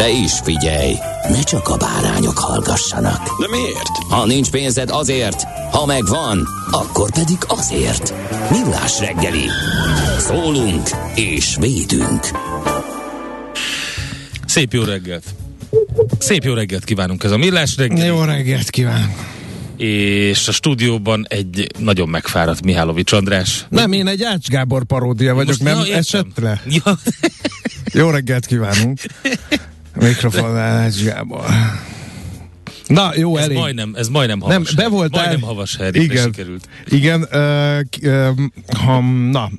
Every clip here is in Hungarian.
De is figyelj, ne csak a bárányok hallgassanak. De miért? Ha nincs pénzed azért, ha megvan, akkor pedig azért. Millás reggeli. Szólunk és védünk. Szép jó reggelt! Szép jó reggelt kívánunk ez a Millás reggel. Jó reggelt kívánok! És a stúdióban egy nagyon megfáradt Mihálovics András. Nem, én egy Ács Gábor paródia vagyok, Most- nem ja, le? Ja, Jó reggelt kívánunk! Mikrofonnál Ács Gábor. Na, jó, ez elég. majdnem, ez majdnem Nem, havas. be voltál. Majdnem havas Igen. sikerült. Igen, uh, uh, ha, na,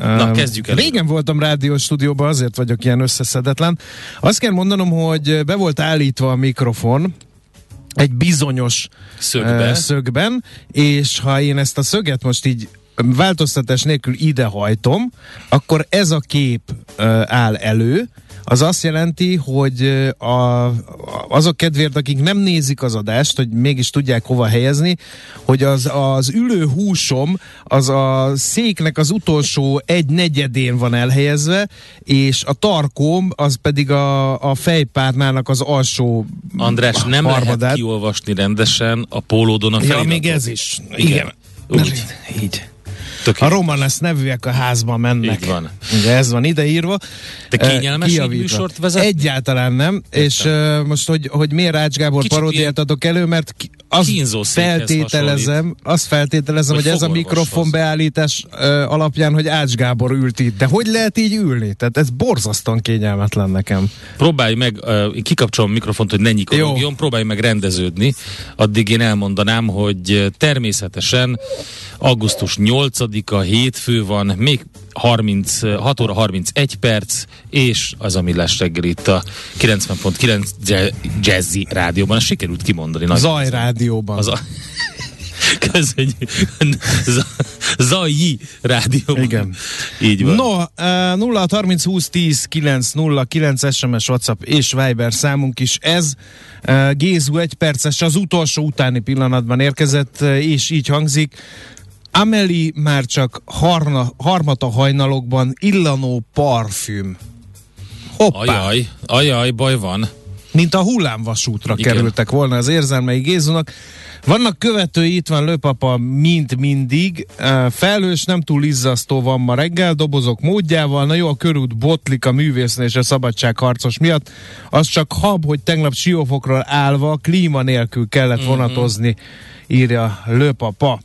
Na, kezdjük el. Régen voltam rádiós stúdióban, azért vagyok ilyen összeszedetlen. Azt kell mondanom, hogy be volt állítva a mikrofon, egy bizonyos Szögbe. szögben, és ha én ezt a szöget most így változtatás nélkül idehajtom, akkor ez a kép áll elő, az azt jelenti, hogy a, azok kedvéért, akik nem nézik az adást, hogy mégis tudják hova helyezni, hogy az, az ülő húsom az a széknek az utolsó egy negyedén van elhelyezve, és a tarkóm az pedig a, a fejpárnának az alsó András, nem harmadát. lehet kiolvasni rendesen a pólódon a Ja, feliratot. még ez is. Igen. Igen. Úgy. Így. Tök A. Romanes nevűek a házban mennek. Így van. Ugye ez van ideírva. Eh, kényelmes kijavítva. műsort vezetni? Egyáltalán nem. És uh, most, hogy, hogy miért Ács Gábor Kicsit paródiát adok elő, mert ki, azt feltételezem, azt feltételezem, Vagy hogy ez a mikrofon beállítás uh, alapján, hogy Ács Gábor ült itt. De hogy lehet így ülni? Tehát ez borzasztóan kényelmetlen nekem. Próbálj meg, uh, kikapcsolom a mikrofont, hogy ne nyikorogjon, próbálj meg rendeződni. Addig én elmondanám, hogy uh, természetesen augusztus 8-a hétfő van, még 30, uh, 6 óra 31 perc, és az a millás reggel itt a 90.9 ja- Jazzy rádióban. Ezt sikerült kimondani. Nagy Zaj rádióban. Az a... Köszönjük. Zajji rádióban. Igen. Így van. No, uh, 0 30 20 10 9 0 9 SMS, WhatsApp és Viber számunk is ez. Uh, Gézu egy perces, az utolsó utáni pillanatban érkezett, uh, és így hangzik. Ameli már csak harna, harmata hajnalokban illanó parfüm. Hoppá! Ajaj, ajaj, baj van. mint a hullámvasútra Igen. Kerültek volna az érzelmei Gézunak. Vannak követői, itt van Lőpapa, mint mindig. Felhős, nem túl izzasztó van ma reggel, dobozok módjával. Na jó, a körút botlik a művésznő és a szabadságharcos miatt. Az csak hab, hogy tegnap siófokról állva klíma nélkül kellett Mhm. vonatozni, írja Lőpapa.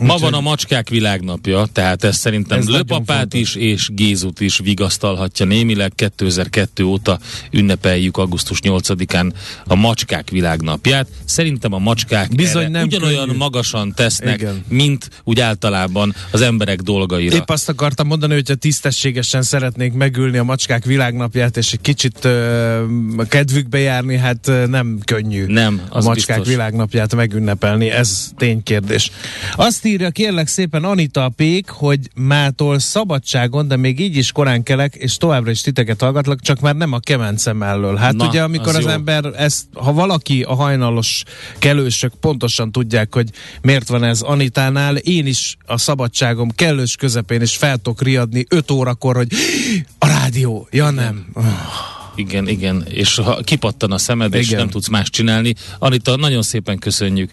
Ma van a macskák világnapja, tehát ez szerintem Ez Löpapát is és Gézut is vigasztalhatja némileg. 2002 óta ünnepeljük augusztus 8-án a macskák világnapját. Szerintem a macskák Bizony nem ugyanolyan könnyű. magasan tesznek, Igen. mint úgy általában az emberek dolgaira. Épp azt akartam mondani, hogyha tisztességesen szeretnék megülni a macskák világnapját, és egy kicsit ö, a kedvükbe járni, hát nem könnyű Nem, a az macskák biztos. világnapját megünnepelni, ez ténykérdés. Azt írja kérlek szépen Anita Pék, hogy mától szabadságon, de még így is korán kelek, és továbbra is titeket hallgatlak, csak már nem a kemence mellől. Hát Na, ugye, amikor az az, jó. ember ezt, ha valaki a hajnalos kelősök pontosan tudják, hogy miért van ez Anitánál, én is a szabadságom kellős közepén is fel tudok riadni 5 órakor, hogy a rádió, ja nem. Igen, igen, és ha kipattan a szemed, igen. és nem tudsz más csinálni, Anita, nagyon szépen köszönjük.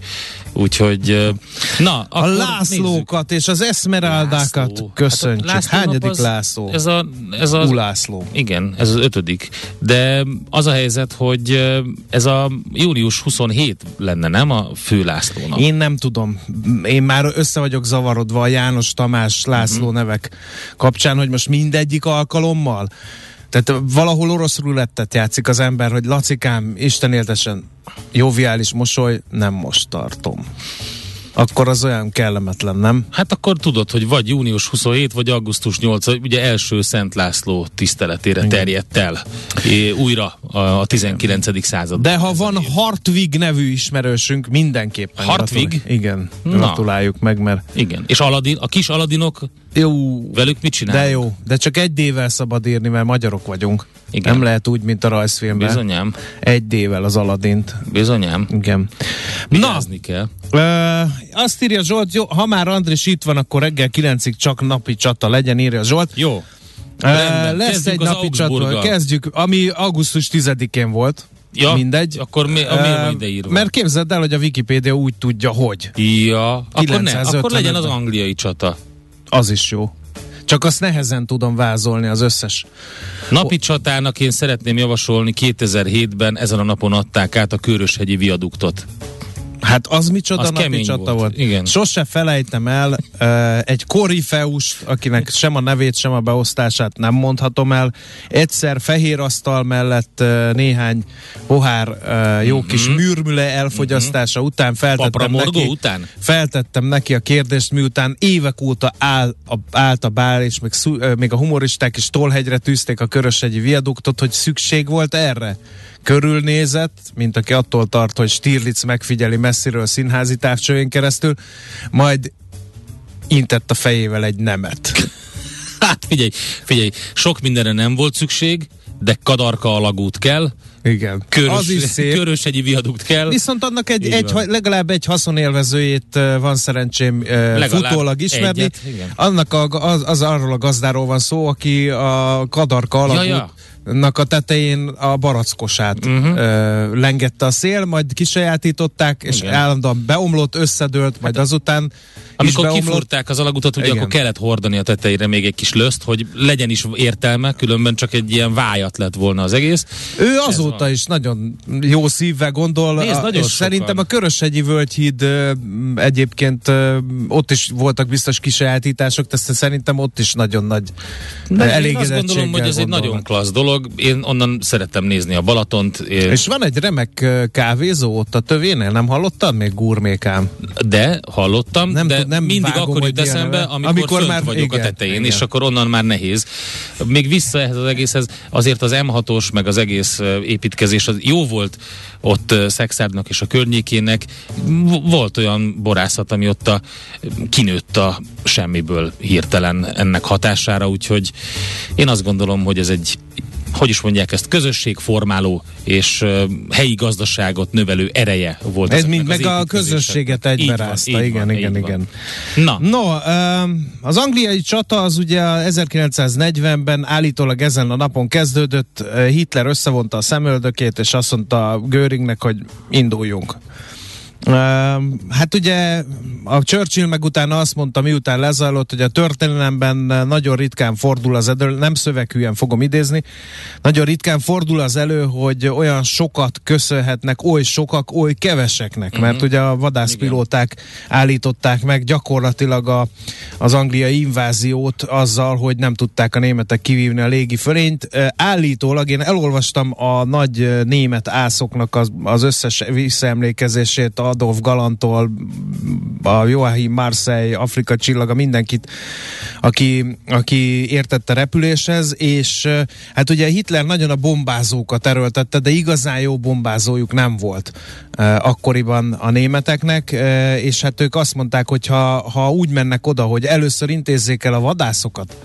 Úgyhogy, na, A Lászlókat nézzük. és az Eszmeráldákat László. köszönjük. Hát László Hányadik az, László? Ez a, ez a, Ulászló. Igen, ez az ötödik. De az a helyzet, hogy ez a július 27 lenne, nem a fő Lászlónak? Én nem tudom. Én már össze vagyok zavarodva a János Tamás László uh-huh. nevek kapcsán, hogy most mindegyik alkalommal tehát valahol orosz rulettet játszik az ember, hogy lacikám, Isten éltesen, joviális mosoly, nem most tartom akkor az olyan kellemetlen, nem? Hát akkor tudod, hogy vagy június 27, vagy augusztus 8, ugye első Szent László tiszteletére Igen. terjedt el é, újra a, a 19. század. De ha van Hartvig nevű ismerősünk, mindenképpen. Hartvig? Gratulál. Igen, Na. gratuláljuk meg, mert... Igen, és Aladin, a kis Aladinok jó, velük mit csinálunk? De jó, de csak egy dével szabad írni, mert magyarok vagyunk. Igen. Nem lehet úgy, mint a rajzfilmben. Bizonyám. Egy dével az Aladint. Bizonyám. Igen. Vigyázni Na, kell. Ö, azt írja Zsolt, jó, ha már Andris itt van, akkor reggel 9-ig csak napi csata legyen, írja Zsolt. Jó. Rendben. Lesz Kezdjük egy napi csata, kezdjük, ami augusztus 10-én volt. Ja, Mindegy. Akkor mi, a miért van ide írva? Mert képzeld el, hogy a Wikipédia úgy tudja, hogy. Ja, akkor, ne, akkor legyen az angliai csata. Az is jó. Csak azt nehezen tudom vázolni az összes. Napi csatának én szeretném javasolni 2007-ben ezen a napon adták át a Köröshegyi viaduktot. Hát az micsoda az napi csata volt. volt. Igen. Sose felejtem el uh, egy korifeus, akinek sem a nevét, sem a beosztását nem mondhatom el. Egyszer fehér asztal mellett uh, néhány pohár uh, jó mm-hmm. kis műrmüle elfogyasztása mm-hmm. után feltettem neki, után? feltettem neki a kérdést, miután évek óta áll a, állt a bál, és még, uh, még a humoristák is tolhegyre tűzték a körösegyi viaduktot, hogy szükség volt erre körülnézett, mint aki attól tart, hogy Stirlitz megfigyeli messziről színházi távcsőjén keresztül, majd intett a fejével egy nemet. Hát figyelj, figyelj, sok mindenre nem volt szükség, de kadarka alagút kell, igen. Körös, az is szép. Körösegyi viadukt kell. Viszont annak egy, egy, legalább egy haszonélvezőjét van szerencsém legalább futólag ismerni. Egyet, Annak a, az, az arról a gazdáról van szó, aki a kadarka alagút ja, ja nak a tetején a barackosát uh-huh. ö, lengette a szél, majd kisajátították, és Igen. állandóan beomlott, összedőlt, majd hát, azután amikor beomlott. kifúrták az alagutat, ugye Igen. akkor kellett hordani a tetejére még egy kis löszt, hogy legyen is értelme, különben csak egy ilyen vájat lett volna az egész. Ő azóta van. is nagyon jó szívvel gondol, Nézd, a, nagyon szerintem a Köröshegyi Völgyhíd egyébként ott is voltak biztos kisajátítások, de szerintem ott is nagyon nagy de Én azt gondolom, hogy ez egy nagyon klassz dolog. Én onnan szerettem nézni a Balatont. Én... És van egy remek kávézó ott a tövénél, nem hallottad még gurmékám? De, hallottam, nem de nem mindig akkor jut eszembe, amikor, amikor már vagyok igen, a tetején, igen. és akkor onnan már nehéz. Még vissza ehhez az egészhez, azért az M6-os, meg az egész építkezés az jó volt ott Szexárdnak és a környékének. Volt olyan borászat, ami ott a, kinőtt a semmiből hirtelen ennek hatására, úgyhogy én azt gondolom, hogy ez egy hogy is mondják ezt, közösségformáló és uh, helyi gazdaságot növelő ereje volt. Ez mind meg a közösséget egyberázta, igen, van, igen, igen. Na. No, az angliai csata az ugye 1940-ben állítólag ezen a napon kezdődött, Hitler összevonta a szemöldökét, és azt mondta Göringnek, hogy induljunk. Hát ugye a Churchill meg utána azt mondta, miután lezajlott, hogy a történelemben nagyon ritkán fordul az elő, nem szöveghűen fogom idézni, nagyon ritkán fordul az elő, hogy olyan sokat köszönhetnek oly sokak, oly keveseknek, mert uh-huh. ugye a vadászpilóták Igen. állították meg gyakorlatilag a, az angliai inváziót azzal, hogy nem tudták a németek kivívni a légi fölényt. Állítólag én elolvastam a nagy német ászoknak az, az összes visszaemlékezését a Adolf Galantól, a Joachim Marseille, Afrika csillaga, mindenkit, aki, aki értette repüléshez, és hát ugye Hitler nagyon a bombázókat erőltette, de igazán jó bombázójuk nem volt akkoriban a németeknek, és hát ők azt mondták, hogy ha, ha úgy mennek oda, hogy először intézzék el a vadászokat,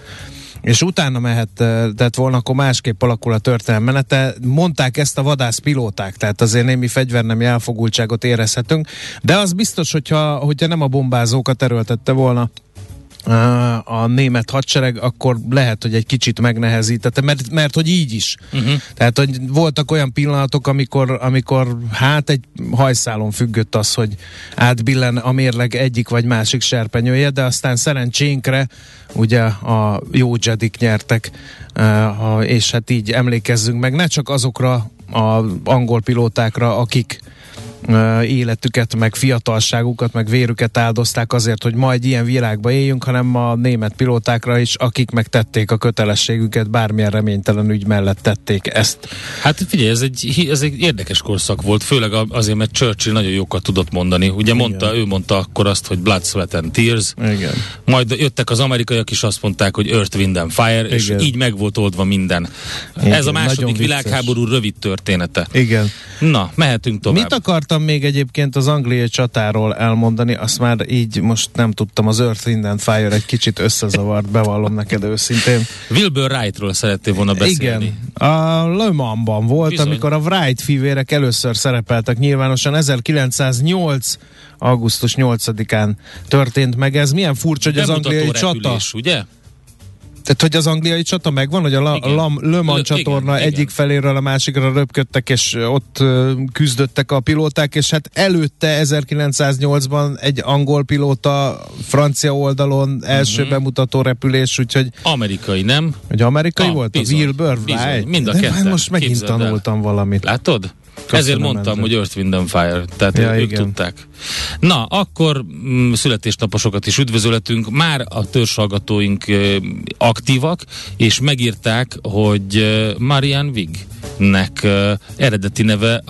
és utána mehetett volna, akkor másképp alakul a történelem menete. Mondták ezt a vadász pilóták, tehát azért némi fegyvernemi elfogultságot érezhetünk, de az biztos, hogyha, hogyha nem a bombázókat erőltette volna a német hadsereg, akkor lehet, hogy egy kicsit megnehezítette, mert, mert hogy így is. Uh-huh. Tehát, hogy voltak olyan pillanatok, amikor, amikor hát egy hajszálon függött az, hogy átbillen a mérleg egyik vagy másik serpenyője, de aztán szerencsénkre ugye a jó Jedik nyertek, és hát így emlékezzünk meg, ne csak azokra az angol pilótákra, akik életüket, meg fiatalságukat, meg vérüket áldozták azért, hogy majd ilyen világba éljünk, hanem a német pilótákra is, akik megtették a kötelességüket, bármilyen reménytelen ügy mellett tették ezt. Hát figyelj, ez egy, ez egy érdekes korszak volt, főleg azért, mert Churchill nagyon jókat tudott mondani. Ugye Igen. mondta, ő mondta akkor azt, hogy blood, sweat and tears. Igen. Majd jöttek az amerikaiak is azt mondták, hogy earth, wind and fire, Igen. és így meg volt oldva minden. Igen, ez a második világháború rövid története. Igen. Na, mehetünk tovább. Mit akartam akartam még egyébként az angliai csatáról elmondani, azt már így most nem tudtam, az Earth, Wind and Fire egy kicsit összezavart, bevallom neked őszintén. Wilbur Wrightról szerettél volna beszélni. Igen, a Le Mansban volt, Bizony. amikor a Wright fivérek először szerepeltek nyilvánosan 1908 augusztus 8-án történt meg ez. Milyen furcsa, hogy az angliai csata... ugye? Tehát, hogy az angliai csata megvan, hogy a La, La, Le Mans csatorna igen, egyik igen. feléről a másikra röpködtek, és ott küzdöttek a pilóták, és hát előtte 1908-ban egy angol pilóta francia oldalon első uh-huh. bemutató repülés, úgyhogy... Amerikai, nem? Hogy amerikai ah, volt? Bizony, a Wilbur? Bizony, mind a kettő. Most megint tanultam el. valamit. Látod? Köszönöm Ezért mondtam, ezzel. hogy Earth, Wind and Fire, tehát ja, ők igen. tudták. Na, akkor mm, születésnaposokat is üdvözöletünk. Már a törzshallgatóink e, aktívak, és megírták, hogy e, Marian Wignek e, eredeti neve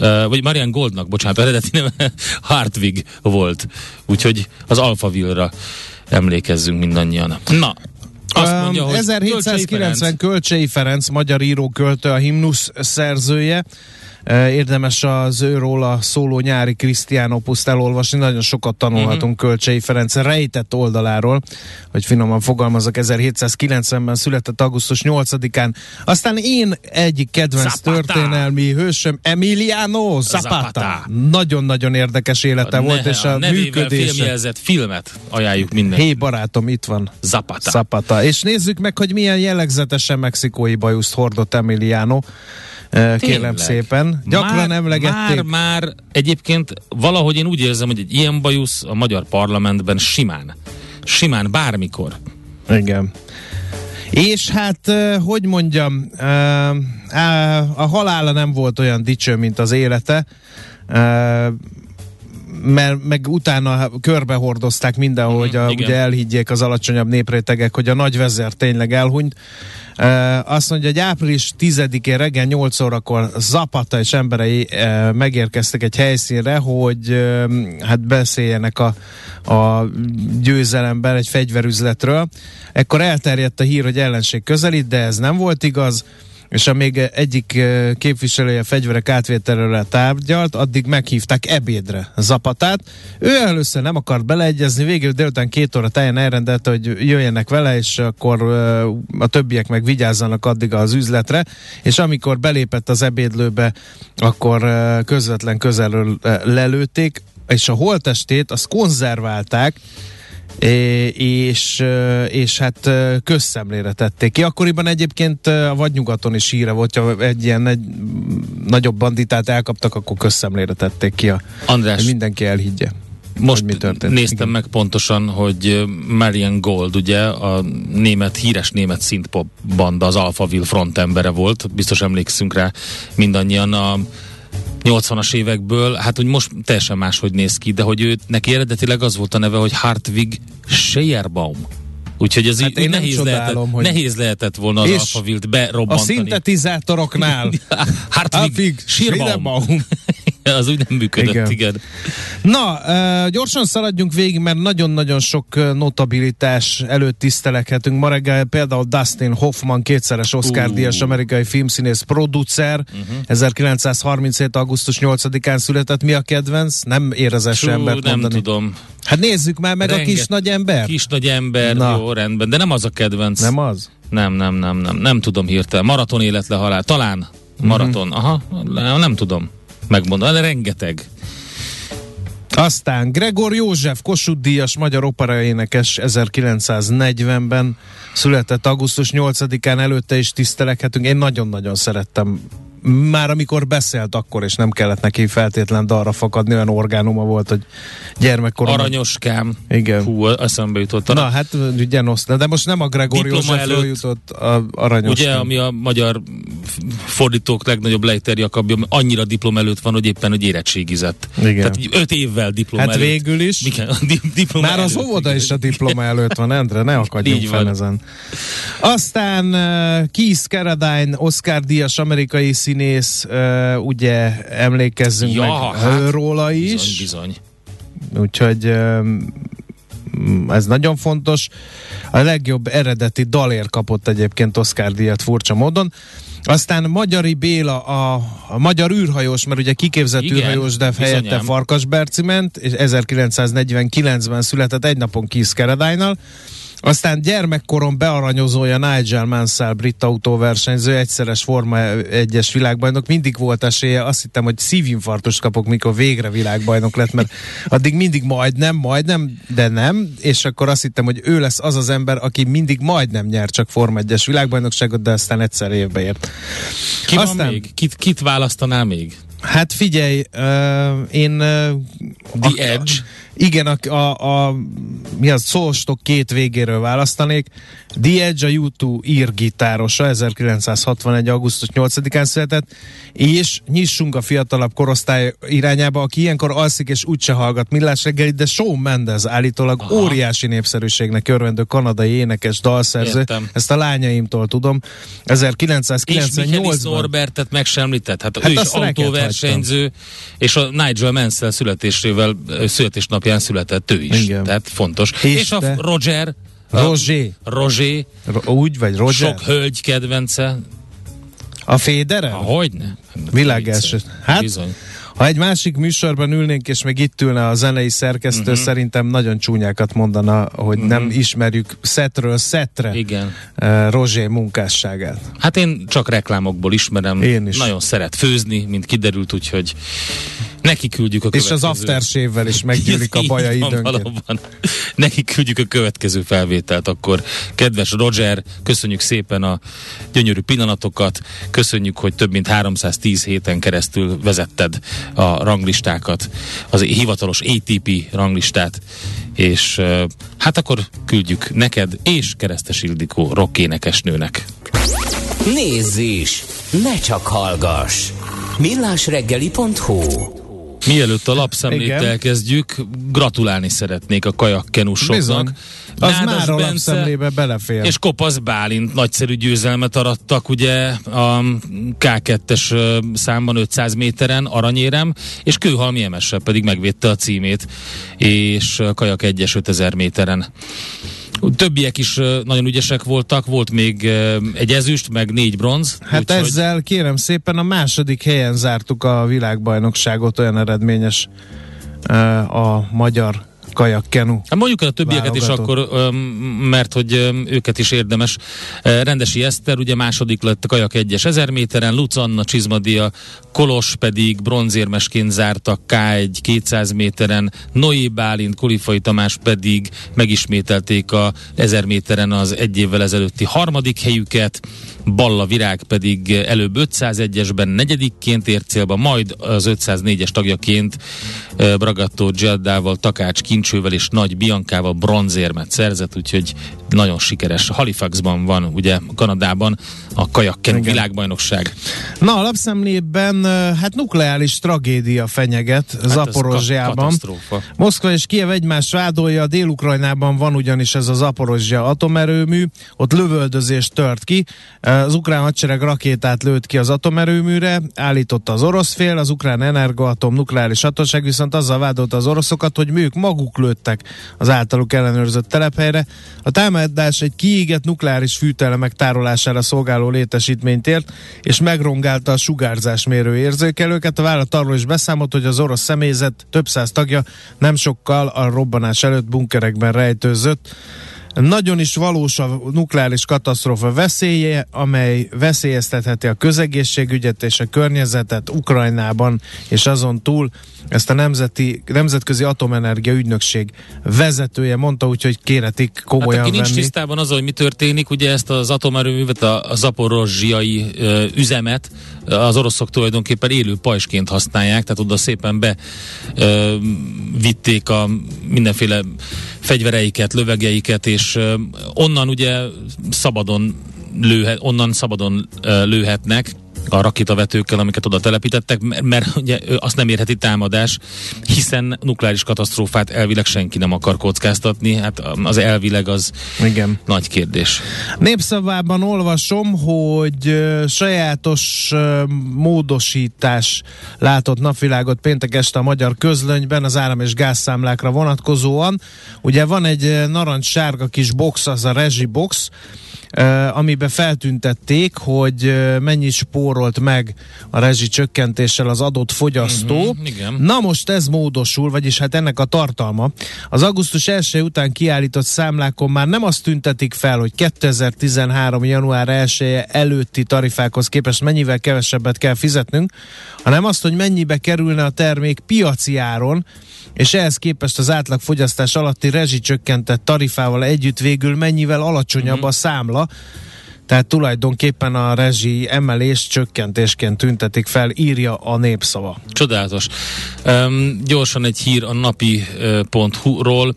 Uh, vagy Marian Goldnak, bocsánat, eredeti neve Hartwig volt. Úgyhogy az Alphaville-ra emlékezzünk mindannyian. Na, azt mondja, hogy 1790 Kölcsei Ferenc, magyar író költő, a himnusz szerzője. Érdemes az őról a szóló nyári Krisztián opuszt elolvasni, nagyon sokat tanulhatunk uh-huh. Kölcsei Ferenc rejtett oldaláról, hogy finoman fogalmazok, 1790-ben született augusztus 8-án. Aztán én egyik kedvenc Zapata. történelmi hősöm, Emiliano Zapata. Zapata. Nagyon-nagyon érdekes élete a volt, ne, és a, a működése. filmjelzett filmet ajánljuk minden. Hé barátom, itt van. Zapata. Zapata. És nézzük meg, hogy milyen jellegzetesen mexikói bajuszt hordott Emiliano. Tényleg. kérem szépen. Gyakran már, emlegették. Már, már egyébként valahogy én úgy érzem, hogy egy ilyen bajusz a magyar parlamentben simán. Simán, bármikor. Igen. És hát, hogy mondjam, a halála nem volt olyan dicső, mint az élete, mert meg utána körbehordozták mindenhol, mm, hogy a, ugye elhiggyék az alacsonyabb néprétegek, hogy a nagy vezér tényleg elhunyt. Azt mondja, hogy április 10-én reggel 8 órakor Zapata és emberei megérkeztek egy helyszínre, hogy hát beszéljenek a, a győzelemben egy fegyverüzletről. Ekkor elterjedt a hír, hogy ellenség közelít, de ez nem volt igaz és amíg egyik képviselője fegyverek átvételre tárgyalt, addig meghívták ebédre Zapatát. Ő először nem akart beleegyezni, végül délután két óra táján elrendelte, hogy jöjjenek vele, és akkor a többiek meg vigyázzanak addig az üzletre, és amikor belépett az ebédlőbe, akkor közvetlen közelről lelőtték, és a holtestét azt konzerválták, és, és hát közszemlére tették ki. Akkoriban egyébként a vadnyugaton is híre volt, ha egy ilyen egy nagyobb banditát elkaptak, akkor közszemlére tették ki, a, András, hogy mindenki elhiggye. Most mi történt. néztem Igen. meg pontosan, hogy Marian Gold, ugye, a német, híres német szintpop banda, az Alphaville frontembere volt, biztos emlékszünk rá mindannyian a 80-as évekből, hát hogy most teljesen máshogy néz ki, de hogy ő, neki eredetileg az volt a neve, hogy Hartwig Scheierbaum. Úgyhogy ez hát így nehéz, csodálom, lehetett, hogy... nehéz lehetett volna az Alphavilt berobbantani. A szintetizátoroknál Hartwig Scheierbaum. az úgy nem működött, igen. igen. Na, gyorsan szaladjunk végig, mert nagyon-nagyon sok notabilitás előtt tisztelekhetünk. Ma reggel például Dustin Hoffman, kétszeres Oscar-díjas amerikai filmszínész, producer, uh-huh. 1937. augusztus 8-án született. Mi a kedvenc? Nem érezes embert nem mondani. tudom. Hát nézzük már meg Renget, a kis nagy ember. Kis nagy ember, Na. jó, rendben, de nem az a kedvenc. Nem az? Nem, nem, nem, nem, nem tudom hirtelen. Maraton élet le halál. Talán maraton. Uh-huh. Aha, nem tudom megmondani, de rengeteg. Aztán Gregor József, Kossuth Díjas, magyar operaénekes 1940-ben született augusztus 8-án előtte is tisztelekhetünk. Én nagyon-nagyon szerettem már amikor beszélt akkor, és nem kellett neki feltétlen dalra fakadni, olyan orgánuma volt, hogy gyermekkorom. Aranyoskám. Igen. Hú, eszembe jutott. Na, hát ugye noszna, de most nem a Gregor Diploma Józsefről jutott a aranyoskám. Ugye, ami a magyar fordítók legnagyobb lejterjakabja, annyira diplom előtt van, hogy éppen, hogy érettségizett. Igen. Tehát öt évvel diplom Hát előtt. végül is. Igen, a di- diploma Már az óvoda is a diploma előtt van, Endre, ne akadjunk Így fel van. ezen. Aztán uh, Keith Carradine, Oscar díjas amerikai színész, ugye emlékezzünk Ja, meg hát, róla is. Bizony, bizony. Úgyhogy ez nagyon fontos. A legjobb eredeti dalért kapott egyébként Oscar díjat furcsa módon. Aztán Magyari Béla, a, a magyar űrhajós, mert ugye kiképzett Igen, űrhajós, de helyette bizonyám. Farkas Berci ment, és 1949-ben született egy napon Keith Carradine-nal. Aztán gyermekkorom bearanyozója Nigel Mansell, brit autóversenyző, egyszeres Forma 1-es világbajnok, mindig volt esélye, azt hittem, hogy szívinfarktust kapok, mikor végre világbajnok lett, mert addig mindig majdnem, majdnem, de nem, és akkor azt hittem, hogy ő lesz az az ember, aki mindig majdnem nyer csak Forma 1-es világbajnokságot, de aztán egyszer évbe ért. Ki Aztán- van még? Kit, kit választanál még? Hát figyelj, uh, én... Uh, The Edge? Igen, a, a, a mi az, szóstok két végéről választanék. The Edge a YouTube írgitárosa, 1961. augusztus 8-án született, és nyissunk a fiatalabb korosztály irányába, aki ilyenkor alszik és úgyse hallgat millás reggelit, de Shawn Mendes állítólag Aha. óriási népszerűségnek örvendő kanadai énekes, dalszerző. Értem. Ezt a lányaimtól tudom. És Michelis 1998-ban. Norbertet meg sem említett. Hát, Hát ő is azt reket autóversenyző, és a Nigel Mansell születésével, ö, születésnapján született ő is. Igen. Tehát fontos. És És, a? Roger, Roger. a Roger, Ro- úgy, vagy Roger? sok hölgy kedvence. A Fédere? Hogyne? Világ első. Hát, Bizony. Ha egy másik műsorban ülnénk, és még itt ülne a zenei szerkesztő, Mhm. uh-huh. szerintem nagyon csúnyákat mondana, hogy uh-huh. nem ismerjük szetről szetre Igen. uh, Rozsé munkásságát. Hát én csak reklámokból ismerem. Én is. Nagyon szeret főzni, mint kiderült, úgyhogy neki küldjük a És következő. az aftershave-vel is meggyűlik a baja időnként. Neki küldjük a következő felvételt, akkor kedves Roger, köszönjük szépen a gyönyörű pillanatokat, köszönjük, hogy több mint 310 héten keresztül vezetted a ranglistákat, az hivatalos ATP ranglistát, és hát akkor küldjük neked és Keresztes Ildikó rockénekesnőnek. Nézz is! Ne csak hallgass! millásreggeli.hu Mielőtt a lapszemlét Igen. elkezdjük, gratulálni szeretnék a kajakkenusoknak. Bizony. Az Nádas már Bence lapszemlébe belefér. És Kopasz Bálint nagyszerű győzelmet arattak ugye a K2-es ö, számban 500 méteren aranyérem, és Kőhalmi Emese pedig megvédte a címét, és Kajak 1-es 5000 méteren. Többiek is nagyon ügyesek voltak, volt még egy ezüst, meg négy bronz. Hát úgyhogy- ezzel kérem szépen a második helyen zártuk a világbajnokságot, olyan eredményes a magyar kajakkenu. Hát mondjuk el a többieket is akkor, mert hogy őket is érdemes. Rendesi Eszter ugye második lett a kajak 1-es 1000 méteren, Luc Anna Csizmadia, Kolos pedig bronzérmesként zártak K1 200 méteren, Noé Bálint, Kulifai Tamás pedig megismételték a 1000 méteren az egy évvel ezelőtti harmadik helyüket, Balla Virág pedig előbb 501-esben negyedikként ért célba, majd az 504-es tagjaként Bragatto Giaddával, Takács Kincsővel és Nagy Biankával bronzérmet szerzett, úgyhogy nagyon sikeres. Halifaxban van, ugye Kanadában a kajakken Igen. világbajnokság. Na, a lapszemlében hát nukleáris tragédia fenyeget Hát Zaporozsjában. ka-. Moszkva és Kiev egymást vádolja, a Dél-Ukrajnában van ugyanis ez az Zaporozsja atomerőmű, ott lövöldözés tört ki, az ukrán hadsereg rakétát lőtt ki az atomerőműre, állította az orosz fél, az ukrán energoatom nukleáris hatóság viszont azzal vádolta az oroszokat, hogy ők maguk lőttek az általuk ellenőrzött telephelyre. A támadás egy kiégett nukleáris fűtelemek tárolására szolgáló létesítményt ért, és megrongálta a sugárzásmérő érzékelőket. A vállalat arról is beszámolt, hogy az orosz személyzet több száz tagja nem sokkal a robbanás előtt bunkerekben rejtőzött. Nagyon is valós a nukleáris katasztrófa veszélye, amely veszélyeztetheti a közegészségügyet és a környezetet Ukrajnában és azon túl. Ezt a Nemzeti, Nemzetközi Atomenergia Ügynökség vezetője mondta, úgyhogy kéretik komolyan hát, aki nincs venni. tisztában az, hogy mi történik, ugye ezt az atomerőművet, a, a zaporozsiai ö, üzemet az oroszok tulajdonképpen élő pajsként használják, tehát oda szépen be ö, vitték a mindenféle fegyvereiket, lövegeiket, és ö, onnan ugye szabadon lőhet, onnan szabadon lőhetnek, a rakétavetőkkel, amiket oda telepítettek, mert, mert ugye azt nem érheti támadás, hiszen nukleáris katasztrófát elvileg senki nem akar kockáztatni, hát az elvileg az Igen. nagy kérdés. Népszavában olvasom, hogy sajátos módosítás látott napvilágot péntek este a magyar közlönyben az áram- és gázszámlákra vonatkozóan. Ugye van egy narancssárga kis box, az a rezsibox, amiben feltüntették, hogy uh, mennyi spórolt meg a rezsi csökkentéssel az adott fogyasztó. Mhm, igen. Na most ez módosul, vagyis hát ennek a tartalma. Az augusztus 1 után kiállított számlákon már nem azt tüntetik fel, hogy 2013. január 1 -e előtti tarifákhoz képest mennyivel kevesebbet kell fizetnünk, hanem azt, hogy mennyibe kerülne a termék piaci áron, és ehhez képest az átlag fogyasztás alatti rezsicsökkentett tarifával együtt végül mennyivel alacsonyabb Mhm. a számla, tehát tulajdonképpen a rezsi emelés csökkentésként tüntetik fel, írja a népszava. Csodálatos. Um, gyorsan egy hír a napi.hu-ról.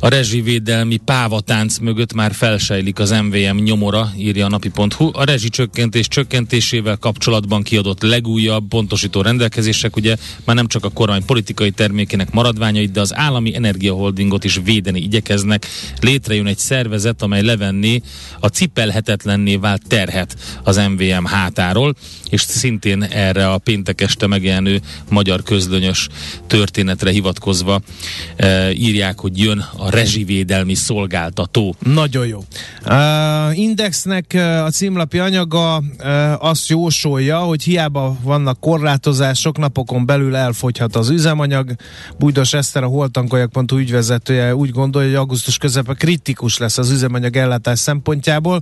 A rezsivédelmi pávatánc mögött már felsejlik az MVM nyomora, írja a napi.hu. A rezsicsökkentés csökkentésével kapcsolatban kiadott legújabb pontosító rendelkezések, ugye már nem csak a kormány politikai termékének maradványait, de az állami energiaholdingot is védeni igyekeznek. Létrejön egy szervezet, amely levenni a cipelhetetlenné vált terhet az MVM hátáról, és szintén erre a péntek este megjelenő magyar közlönyös történetre hivatkozva e, írják, hogy jön a rezsivédelmi szolgáltató. Nagyon jó. Uh, Indexnek a címlapi anyaga uh, azt jósolja, hogy hiába vannak korlátozások, napokon belül elfogyhat az üzemanyag. Bújdos Eszter, a holtankoljak.hu ügyvezetője úgy gondolja, hogy augusztus közepe kritikus lesz az üzemanyag ellátás szempontjából,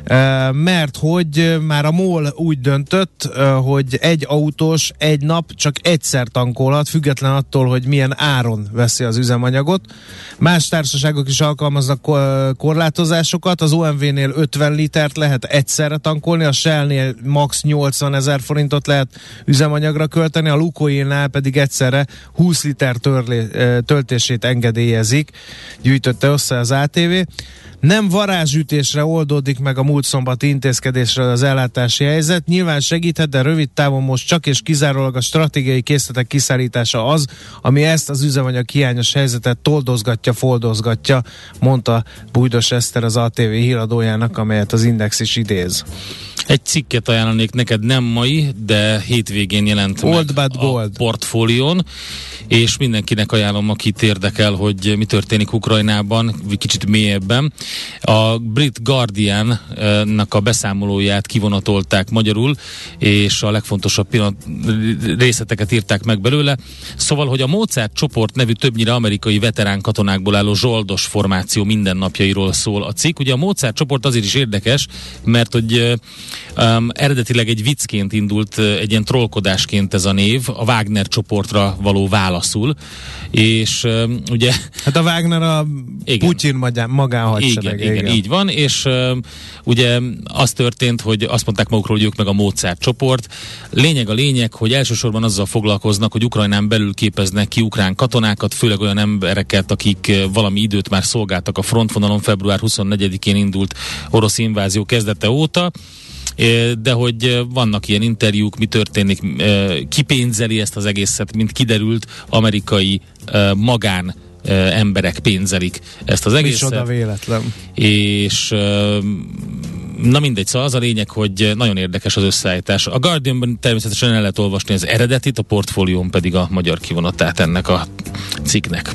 uh, mert hogy már a MOL úgy döntött, uh, hogy egy autós egy nap csak egyszer tankolhat, független attól, hogy milyen áron veszi az üzemanyagot. Más társaságok is alkalmaznak ko- korlátozásokat, az OMV-nél 50 litert lehet egyszerre tankolni, a Shell-nél max 80 ezer forintot lehet üzemanyagra költeni, a Lukoilnál pedig egyszerre 20 liter törlé, töltését engedélyezik, gyűjtötte össze az ATV. Nem varázsütésre oldódik meg a múlt szombati intézkedésre az ellátási helyzet. Nyilván segíthet, de rövid távon most csak és kizárólag a stratégiai készletek kiszállítása az, ami ezt az üzemanyag hiányos helyzetet toldozgatja, foldozgatja, mondta Bújdos Eszter az ATV híradójának, amelyet az Index is idéz. Egy cikket ajánlanék neked, nem mai, de hétvégén jelent Old meg a gold. portfólión, és mindenkinek ajánlom, akit érdekel, hogy mi történik Ukrajnában, kicsit mélyebben. A Brit Guardian-nak a beszámolóját kivonatolták magyarul, és a legfontosabb pillanat, részleteket írták meg belőle. Szóval, hogy a Mozart csoport nevű többnyire amerikai veterán katonákból álló zsoldos formáció mindennapjairól szól a cikk. Ugye a Mozart csoport azért is érdekes, mert hogy um, eredetileg egy viccként indult, egy ilyen trollkodásként ez a név, a Wagner csoportra való válaszul, és um, ugye Hát a Wagner a Igen. Putyin magán, magánhadsereg. igen, igen, így van, és uh, ugye az történt, hogy azt mondták magukról, hogy ők meg a Mozart csoport. Lényeg a lényeg, hogy elsősorban azzal foglalkoznak, hogy Ukrajnán belül képeznek ki ukrán katonákat, főleg olyan embereket, akik valami időt már szolgáltak a frontvonalon, február 24-én indult orosz invázió kezdete óta, de hogy vannak ilyen interjúk, mi történik, kipénzeli ezt az egészet, mint kiderült, amerikai magán emberek pénzelik ezt az egészet Micsoda véletlen. és na mindegy, szóval az a lényeg, hogy nagyon érdekes az összeállítás. A Guardianban természetesen el lehet olvasni az eredetit, a portfólión pedig a magyar kivonatát ennek a cikknek.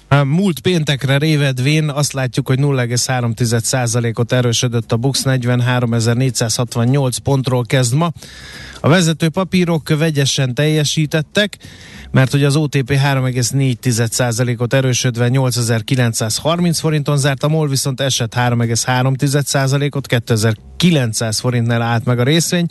Múlt péntekre révedvén azt látjuk, hogy 0,3%-ot erősödött a BUX 43.468 pontról kezd ma. A vezető papírok vegyesen teljesítettek, mert hogy az OTP 3,4%-ot erősödve 8930 forinton zárt, a MOL viszont esett 3,3%-ot, 2900 forintnál állt meg a részvény.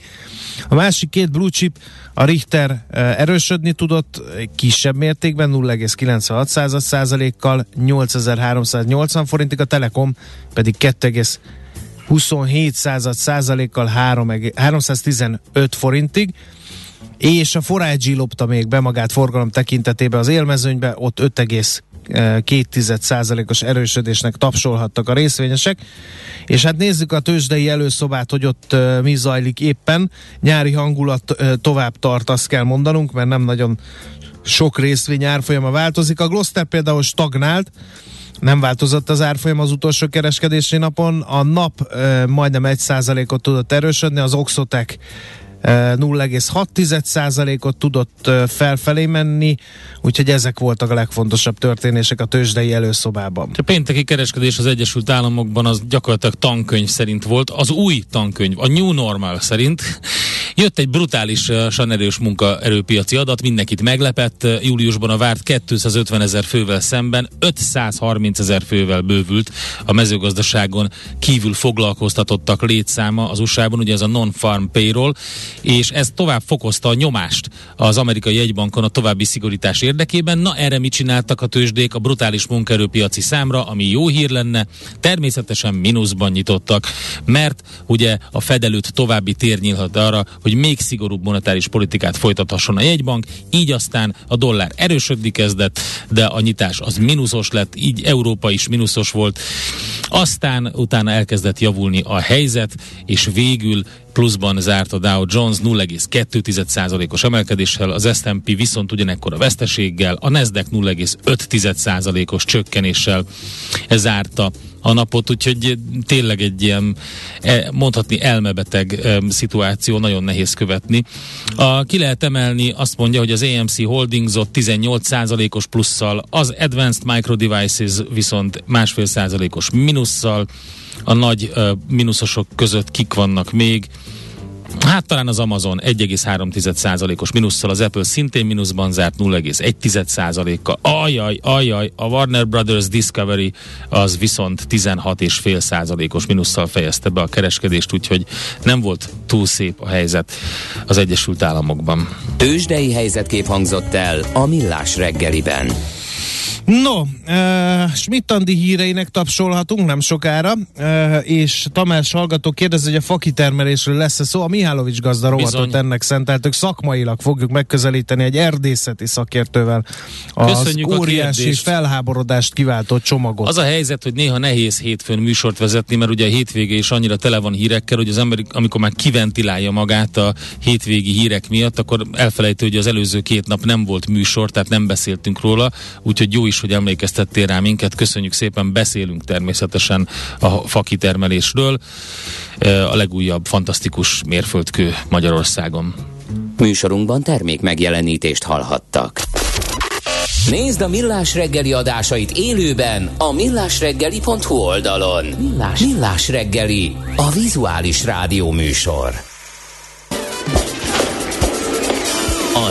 A másik két blue chip, a Richter erősödni tudott kisebb mértékben 0,96%-kal 8380 forintig, a Telekom pedig 2, 27 század százalékkal 3, 315 forintig, és a Forage lopta még be magát forgalom tekintetében az élmezőnybe, ott 5,2%-os erősödésnek tapsolhattak a részvényesek. És hát nézzük a tőzsdei előszobát, hogy ott mi zajlik éppen. Nyári hangulat tovább tart, azt kell mondanunk, mert nem nagyon sok részvény árfolyama változik. A Gloster például stagnált, nem változott az árfolyam az utolsó kereskedési napon. A nap e, majdnem 1%-ot tudott erősödni, az Oxotec 0,6%-ot tudott felfelé menni, úgyhogy ezek voltak a legfontosabb történések a tőzsdei előszobában. A pénteki kereskedés az Egyesült Államokban az gyakorlatilag tankönyv szerint volt, az új tankönyv, a New Normal szerint. Jött egy brutálisan erős munkaerőpiaci adat, mindenkit meglepett. Júliusban a várt 250 ezer fővel szemben 530 ezer fővel bővült a mezőgazdaságon kívül foglalkoztatottak létszáma az USA-ban, ugye ez a non-farm payroll, és ez tovább fokozta a nyomást az amerikai jegybankon a további szigorítás érdekében. Na erre mit csináltak a tőzsdék a brutális munkaerőpiaci számra, ami jó hír lenne, természetesen mínuszban nyitottak, mert ugye a Fed előtt további tér nyílhat arra, hogy még szigorúbb monetáris politikát folytathasson a jegybank, így aztán a dollár erősödni kezdett, de a nyitás az mínuszos lett, így Európa is mínuszos volt. Aztán utána elkezdett javulni a helyzet, és végül pluszban zárt a Dow Jones 0,2%-os emelkedéssel, az S&P viszont ugyanekkor a veszteséggel, a Nasdaq 0,5%-os csökkenéssel zárta a napot, úgyhogy tényleg egy ilyen e, mondhatni elmebeteg szituáció, nagyon nehéz követni. A, ki lehet emelni, azt mondja, hogy az AMC Holdingsot 18%-os plusszal, az Advanced Micro Devices viszont másfél százalékos minusszal, a nagy uh, mínuszosok között kik vannak még. Hát talán az Amazon 1,3%-os mínusszal, az Apple szintén mínuszban zárt 0,1%-kal. Ajaj, ajaj, a Warner Brothers Discovery az viszont 16,5%-os mínusszal fejezte be a kereskedést, úgyhogy nem volt túl szép a helyzet az Egyesült Államokban. Tőzsdei helyzetkép hangzott el a Millás reggeliben. No, uh, Schmidt-Andi híreinek tapsolhatunk nem sokára, uh, és Tamás hallgató kérdezi, hogy a fakitermelésről lesz-e szó. A Mihálovics gazda rovatot ennek szenteltük. Szakmailag fogjuk megközelíteni egy erdészeti szakértővel az Köszönjük óriási felháborodást kiváltó csomagot. Az a helyzet, hogy néha nehéz hétfőn műsort vezetni, mert ugye a hétvége is annyira tele van hírekkel, hogy az ember, amikor már kiventilálja magát a hétvégi hírek miatt, akkor elfelejtő, hogy az előző két nap nem volt műsor, tehát nem beszéltünk róla, úgyhogy jó is, hogy emlékeztettél rá minket. Köszönjük szépen, beszélünk természetesen a fakitermelésről. A legújabb fantasztikus mérföldkő Magyarországon. Műsorunkban termék megjelenítést hallhattak. Nézd a Millás reggeli adásait élőben a millásreggeli.hu oldalon. Millás, Millás reggeli, a vizuális rádió műsor.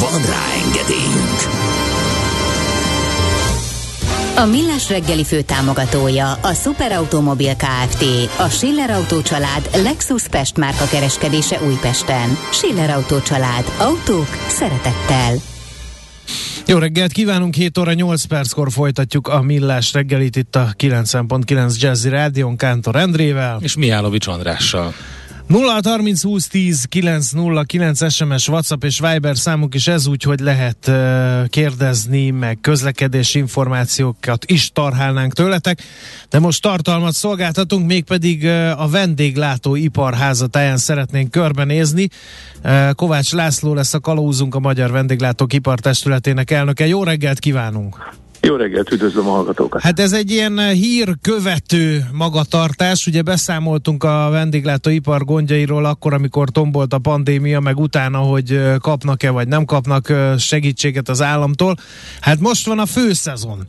Van rá engedélyünk! A Millás reggeli fő támogatója a Superautomobil KFT, a Schiller Auto család Lexus Pest márka kereskedése Újpesten. Schiller Auto család. Autók szeretettel. Jó reggelt kívánunk, 7 óra 8 perckor folytatjuk a Millás reggelit itt a 90.9 Jazzy Rádion Kántor Endrével. És Mihálovics Andrással. 0 30 20 10 9 0 9 SMS, WhatsApp és Viber számunk is ez úgy, hogy lehet uh, kérdezni, meg közlekedési információkat is tarhálnánk tőletek, de most tartalmat szolgáltatunk, mégpedig uh, a vendéglátó iparházatáján szeretnénk körbenézni. Uh, Kovács László lesz a kalózunk a Magyar Vendéglátók Ipartestületének elnöke. Jó reggelt kívánunk! Jó reggelt, üdvözlöm a hallgatókat! Hát ez egy ilyen eh, hírkövető magatartás, ugye beszámoltunk a vendéglátóipar gondjairól akkor, amikor tombolt a pandémia, meg utána, hogy eh, kapnak-e vagy nem kapnak eh, segítséget az államtól. Hát most van a főszezon,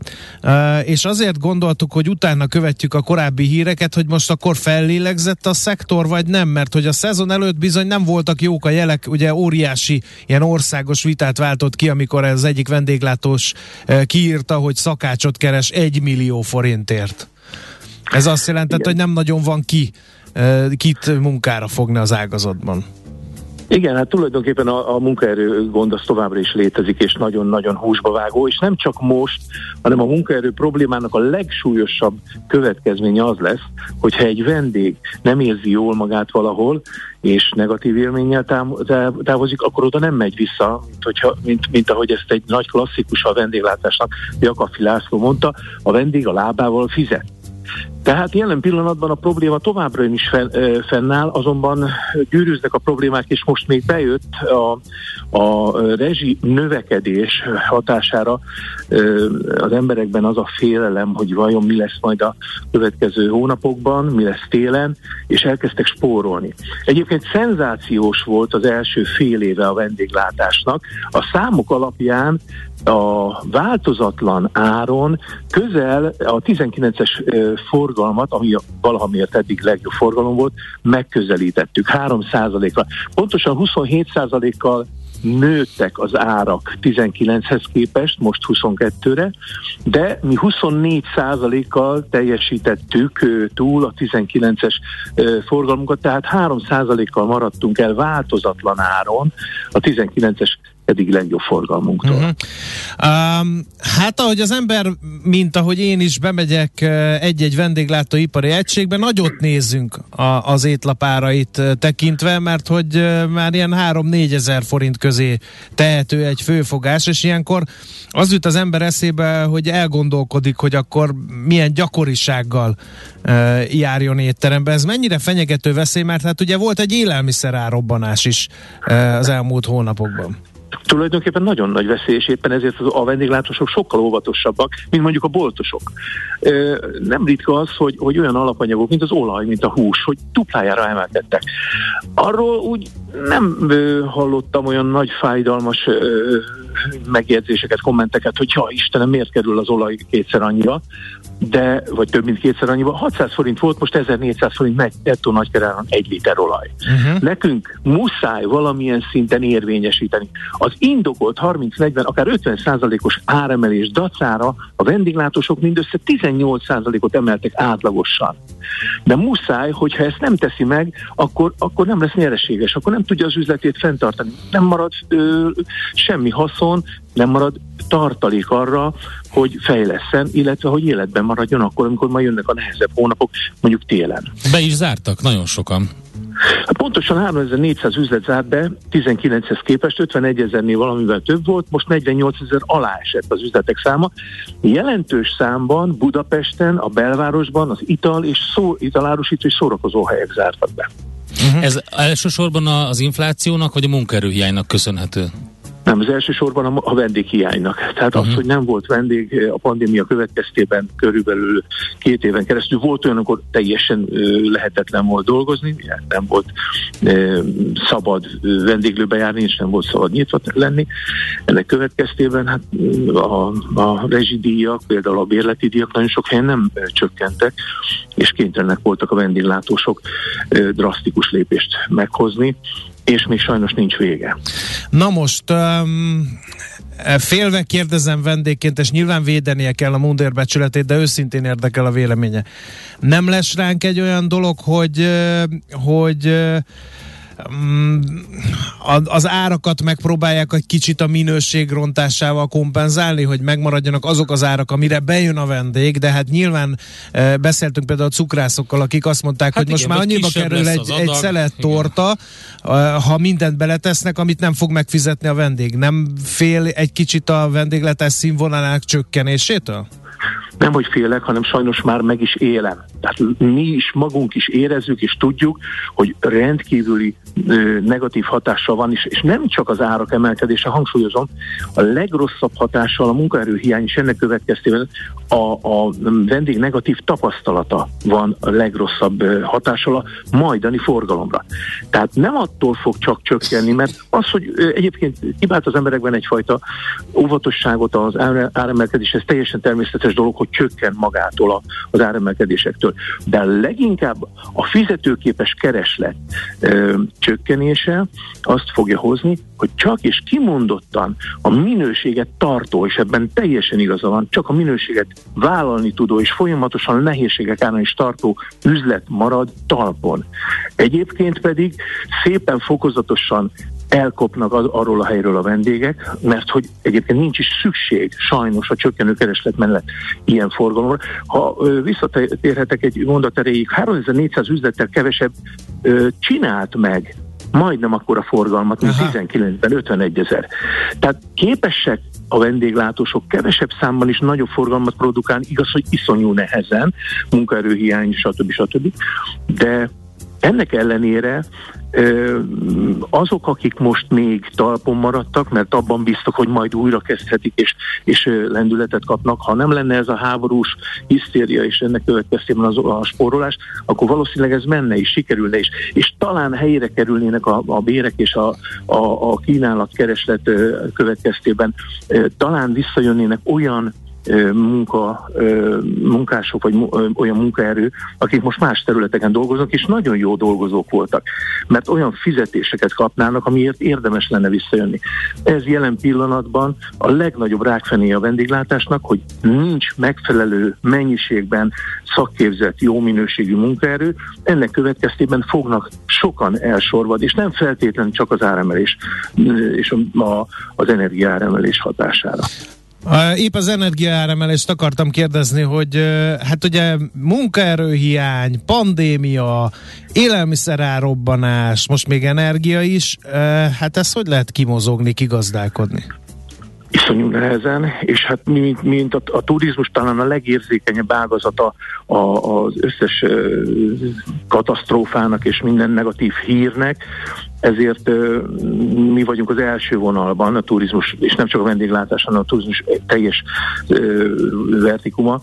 és azért gondoltuk, hogy utána követjük a korábbi híreket, hogy most akkor fellélegzett a szektor, vagy nem, mert hogy a szezon előtt bizony nem voltak jók a jelek, ugye óriási ilyen országos vitát váltott ki, amikor az egyik vendéglátós kiírta, hogy szakácsot keres egy millió forintért. Ez azt jelentett, Igen. hogy nem nagyon van ki, kit munkára fogni az ágazatban. Igen, hát tulajdonképpen a, a munkaerő gond az továbbra is létezik, és nagyon-nagyon húsba vágó, és nem csak most, hanem a munkaerő problémának a legsúlyosabb következménye az lesz, hogyha egy vendég nem érzi jól magát valahol, és negatív élménnyel távozik, akkor oda nem megy vissza, mint, hogyha, mint, mint ahogy ezt egy nagy klasszikus a vendéglátásnak Jakafi László mondta, a vendég a lábával fizet. Tehát jelen pillanatban a probléma továbbra is fennáll, azonban gyűrűznek a problémák, és most még bejött a, a rezsi növekedés hatására az emberekben az a félelem, hogy vajon mi lesz majd a következő hónapokban, mi lesz télen, és elkezdtek spórolni. Egyébként szenzációs volt az első fél éve a vendéglátásnak. A számok alapján a változatlan áron közel a 19-es forgalmat, ami valaha eddig legjobb forgalom volt, megközelítettük 3%-ra. Pontosan 27%-kal nőttek az árak 19-hez képest, most 22-re, de mi 24%-kal teljesítettük túl a 19-es forgalmunkat, tehát 3%-kal maradtunk el változatlan áron a 19-es eddig legjobb forgalmunktól. Uh-huh. Um, hát ahogy az ember, mint ahogy én is bemegyek egy-egy vendéglátóipari egységben, nagyot nézzünk a, az étlapárait tekintve, mert hogy már ilyen 3-4 ezer forint közé tehető egy főfogás, és ilyenkor az jut az ember eszébe, hogy elgondolkodik, hogy akkor milyen gyakorisággal uh, járjon étterembe. Ez mennyire fenyegető veszély, mert hát ugye volt egy élelmiszer árobbanás is uh, az elmúlt hónapokban tulajdonképpen nagyon nagy veszély, és éppen ezért a vendéglátósok sokkal óvatosabbak, mint mondjuk a boltosok. Nem ritka az, hogy, hogy olyan alapanyagok, mint az olaj, mint a hús, hogy duplájára emelkedtek. Arról úgy nem hallottam olyan nagy fájdalmas megjegyzéseket, kommenteket, hogy ha Istenem, miért kerül az olaj kétszer annyira, de, vagy több mint kétszer annyiba. 600 forint volt, most 1400 forint megy ettől nagykeráron egy liter olaj. Uh-huh. Nekünk muszáj valamilyen szinten érvényesíteni. Az indokolt 30-40, akár 50 százalékos áremelés dacára a vendéglátósok mindössze 18 százalékot emeltek átlagosan. De muszáj, hogyha ezt nem teszi meg, akkor, akkor nem lesz nyereséges, akkor nem tudja az üzletét fenntartani. Nem marad ö, semmi haszon, nem marad tartalék arra, hogy fejleszen, illetve hogy életben maradjon akkor, amikor majd jönnek a nehezebb hónapok, mondjuk télen. Be is zártak nagyon sokan. Pontosan 3400 üzlet zárt be, 19-hez képest 51 ezernél valamivel több volt, most 48 ezer alá esett az üzletek száma. Jelentős számban Budapesten, a belvárosban az ital és szó, italárusító és szórakozó helyek zártak be. Uh-huh. Ez elsősorban az inflációnak vagy a munkaerőhiánynak köszönhető? Nem, az elsősorban a, vendéghiánynak. Tehát uh-huh. az, hogy nem volt vendég eh, a pandémia következtében körülbelül két éven keresztül. Volt olyan, amikor teljesen lehetetlen volt dolgozni, nem volt szabad vendéglőbe járni, és nem volt szabad nyitva lenni. Ennek következtében hát a, a rezsidíjak, például a bérleti díjak nagyon sok helyen nem csökkentek, és kénytelenek voltak a vendéglátósok drasztikus lépést meghozni és még sajnos nincs vége. Na most um, félve kérdezem vendégként, és nyilván védenie kell a mundér becsületét, de őszintén érdekel a véleménye. Nem lesz ránk egy olyan dolog, hogy, hogy az árakat megpróbálják egy kicsit a minőség rontásával kompenzálni, hogy megmaradjanak azok az árak, amire bejön a vendég, de hát nyilván beszéltünk például a cukrászokkal, akik azt mondták, hát hogy igen, most már annyiba kerül egy, egy szelet torta, ha mindent beletesznek, amit nem fog megfizetni a vendég. Nem fél egy kicsit a vendégletes színvonalának csökkenésétől? Nem hogy félek, hanem sajnos már meg is élem. Tehát mi is magunk is érezzük és tudjuk, hogy rendkívüli ö, negatív hatással van, és, és nem csak az árak emelkedése, hangsúlyozom, a legrosszabb hatással a munkaerőhiány is ennek következtében a, a vendég negatív tapasztalata van a legrosszabb hatással a majdani forgalomra. Tehát nem attól fog csak csökkenni, mert az, hogy egyébként kibált az emberekben egyfajta óvatosságot az áremelkedés, ez teljesen természetes dolog, hogy csökken magától az áremelkedésektől. De leginkább a fizetőképes kereslet ö, csökkenése azt fogja hozni, hogy csak és kimondottan a minőséget tartó, és ebben teljesen igaza van, csak a minőséget vállalni tudó és folyamatosan nehézségek árán is tartó üzlet marad talpon. Egyébként pedig szépen fokozatosan elkopnak az, arról a helyről a vendégek, mert hogy egyébként nincs is szükség sajnos a csökkenő kereslet mellett ilyen forgalomra. Ha ö, visszatérhetek egy mondat erejéig, 3400 üzlettel kevesebb ö, csinált meg majdnem akkora forgalmat, mint 19-ben 51 ezer. Tehát képesek a vendéglátósok kevesebb számban is nagyobb forgalmat produkálni, igaz, hogy iszonyú nehezen, munkaerőhiány, stb. stb. De ennek ellenére azok, akik most még talpon maradtak, mert abban biztos, hogy majd újra kezdhetik és, és lendületet kapnak, ha nem lenne ez a háborús hisztéria és ennek következtében az, a spórolás, akkor valószínűleg ez menne és sikerülne is. És talán helyére kerülnének a, a bérek és a, a, a kínálat kereslet következtében, talán visszajönnének olyan munka, munkások, vagy olyan munkaerő, akik most más területeken dolgoznak, és nagyon jó dolgozók voltak, mert olyan fizetéseket kapnának, amiért érdemes lenne visszajönni. Ez jelen pillanatban a legnagyobb rákfené a vendéglátásnak, hogy nincs megfelelő mennyiségben szakképzett, jó minőségű munkaerő, ennek következtében fognak sokan elsorvad, és nem feltétlenül csak az áremelés és a, az energiáremelés hatására. Épp az energiaáremelést akartam kérdezni, hogy hát ugye munkaerőhiány, pandémia, élelmiszerárobbanás, most még energia is, hát ezt hogy lehet kimozogni, kigazdálkodni? iszonyú nehezen, és hát mint, mint a, a turizmus talán a legérzékenyebb ágazata a, az összes uh, katasztrófának és minden negatív hírnek, ezért mi vagyunk az első vonalban a turizmus, és nem csak a vendéglátás, hanem a turizmus teljes vertikuma,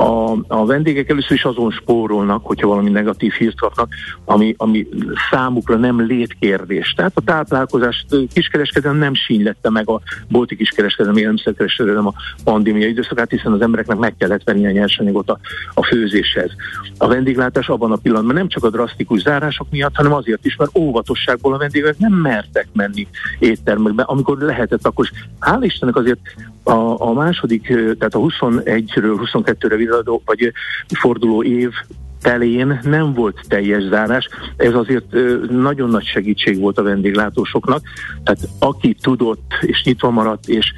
a, a vendégek először is azon spórolnak, hogyha valami negatív hírt kapnak, ami, ami számukra nem létkérdés. Tehát a táplálkozás kiskereskedelem nem sínylette meg a bolti kiskereskedelem, élelmiszerkereskedelem a pandémia időszakát, hiszen az embereknek meg kellett venni a nyersanyagot a, a főzéshez. A vendéglátás abban a pillanatban nem csak a drasztikus zárások miatt, hanem azért is, mert óvatosságból a vendégek nem mertek menni éttermekbe, amikor lehetett, akkor hál' Istennek azért a, a második, tehát a 21-ről 22-re viradó, vagy forduló év telén nem volt teljes zárás, ez azért nagyon nagy segítség volt a vendéglátósoknak, tehát aki tudott és nyitva maradt, és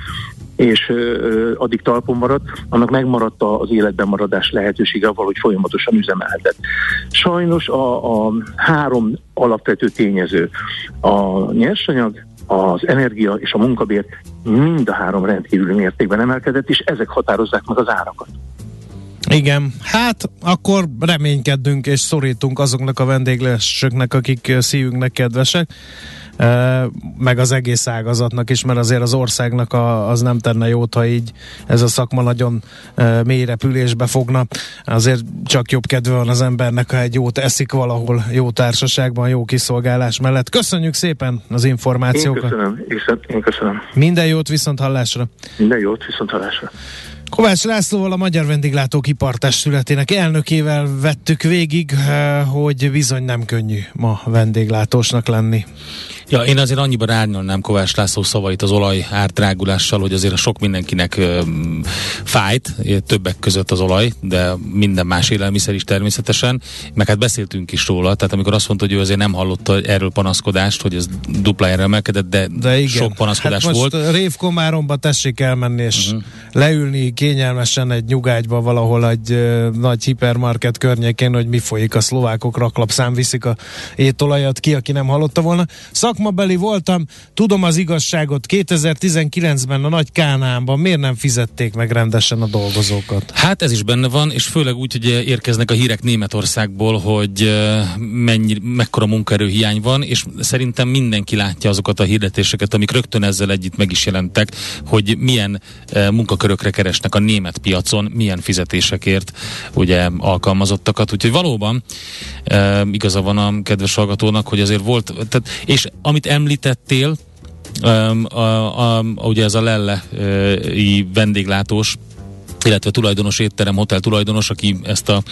és ö, addig talpon maradt, annak megmaradt az életben maradás lehetősége avval, folyamatosan üzemelhetett. Sajnos a, a három alapvető tényező, a nyersanyag, az energia és a munkabér mind a három rendkívüli mértékben emelkedett, és ezek határozzák meg az árakat. Igen, hát akkor reménykedünk és szorítunk azoknak a vendéglősöknek, akik szívünknek kedvesek, meg az egész ágazatnak is, mert azért az országnak a, az nem tenne jót, ha így ez a szakma nagyon mély repülésbe fogna. Azért csak jobb kedve van az embernek, ha egy jót eszik valahol, jó társaságban, jó kiszolgálás mellett. Köszönjük szépen az információkat. Én köszönöm, én köszönöm. Minden jót viszont hallásra. Minden jót viszont hallásra. Kovács Lászlóval a Magyar Vendéglátók Ipartestületének elnökével vettük végig, hogy bizony nem könnyű ma vendéglátósnak lenni. Ja, én azért annyiban árnyalnám Kovács László szavait az olaj ártrágulással, hogy azért a sok mindenkinek ö, fájt, többek között az olaj, de minden más élelmiszer is természetesen, meg hát beszéltünk is róla, tehát amikor azt mondta, hogy ő azért nem hallotta erről panaszkodást, hogy ez duplájára emelkedett, de, de igen. sok panaszkodás hát volt. most Révkomáromba tessék elmenni és uh-huh. leülni kényelmesen egy nyugágyba valahol egy ö, nagy hipermarket környékén, hogy mi folyik a szlovákok raklapszám viszik a étolajat ki, aki nem hallotta volna. Szakmabeli voltam, tudom az igazságot, 2019-ben a nagy Kánámban miért nem fizették meg rendesen a dolgozókat? Hát ez is benne van, és főleg úgy, hogy érkeznek a hírek Németországból, hogy mennyi, mekkora munkaerőhiány van, és szerintem mindenki látja azokat a hirdetéseket, amik rögtön ezzel együtt meg is jelentek, hogy milyen munkakörökre keresnek a német piacon, milyen fizetésekért ugye alkalmazottakat. Úgyhogy valóban igaza van a kedves hallgatónak, hogy azért volt, tehát, és amit említettél, Um, a, a, a, ugye ez a Lelle uh, vendéglátós illetve tulajdonos étterem, hotel tulajdonos, aki ezt a...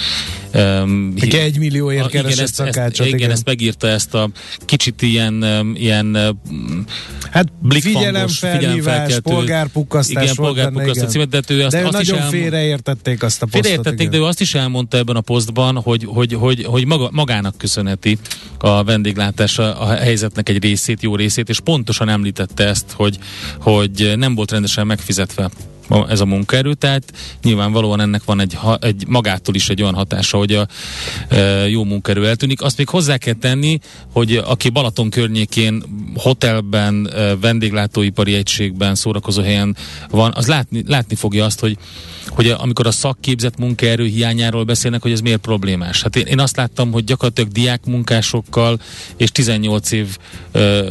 Um, aki egy millióért keresett ezt, szakácsot. Ezt, igen, igen, ezt megírta ezt a kicsit ilyen, ilyen hát figyelemfelhívás, polgárpukkasztás igen, polgárpukkasztás címet, de ő azt, de ő azt nagyon is elmond... félreértették azt a posztot. Félreértették, igen. de ő azt is elmondta ebben a posztban, hogy, hogy, hogy, hogy maga, magának köszönheti a vendéglátás a, a helyzetnek egy részét, jó részét, és pontosan említette ezt, hogy, hogy nem volt rendesen megfizetve ez a munkaerő, tehát nyilvánvalóan ennek van egy, egy magától is egy olyan hatása, hogy a e, jó munkaerő eltűnik. Azt még hozzá kell tenni, hogy aki Balaton környékén, hotelben, e, vendéglátóipari egységben, szórakozó helyen van, az látni, látni fogja azt, hogy hogy amikor a szakképzett munkaerő hiányáról beszélnek, hogy ez miért problémás. Hát én, én azt láttam, hogy gyakorlatilag diákmunkásokkal és 18 év ö,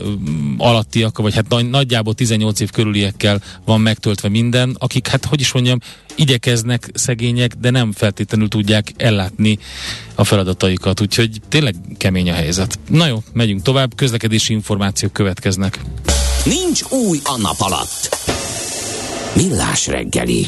alattiak, vagy hát nagy, nagyjából 18 év körüliekkel van megtöltve minden, akik, hát hogy is mondjam, igyekeznek szegények, de nem feltétlenül tudják ellátni a feladataikat, úgyhogy tényleg kemény a helyzet. Na jó, megyünk tovább, közlekedési információk következnek. Nincs új a nap alatt. Millás reggeli.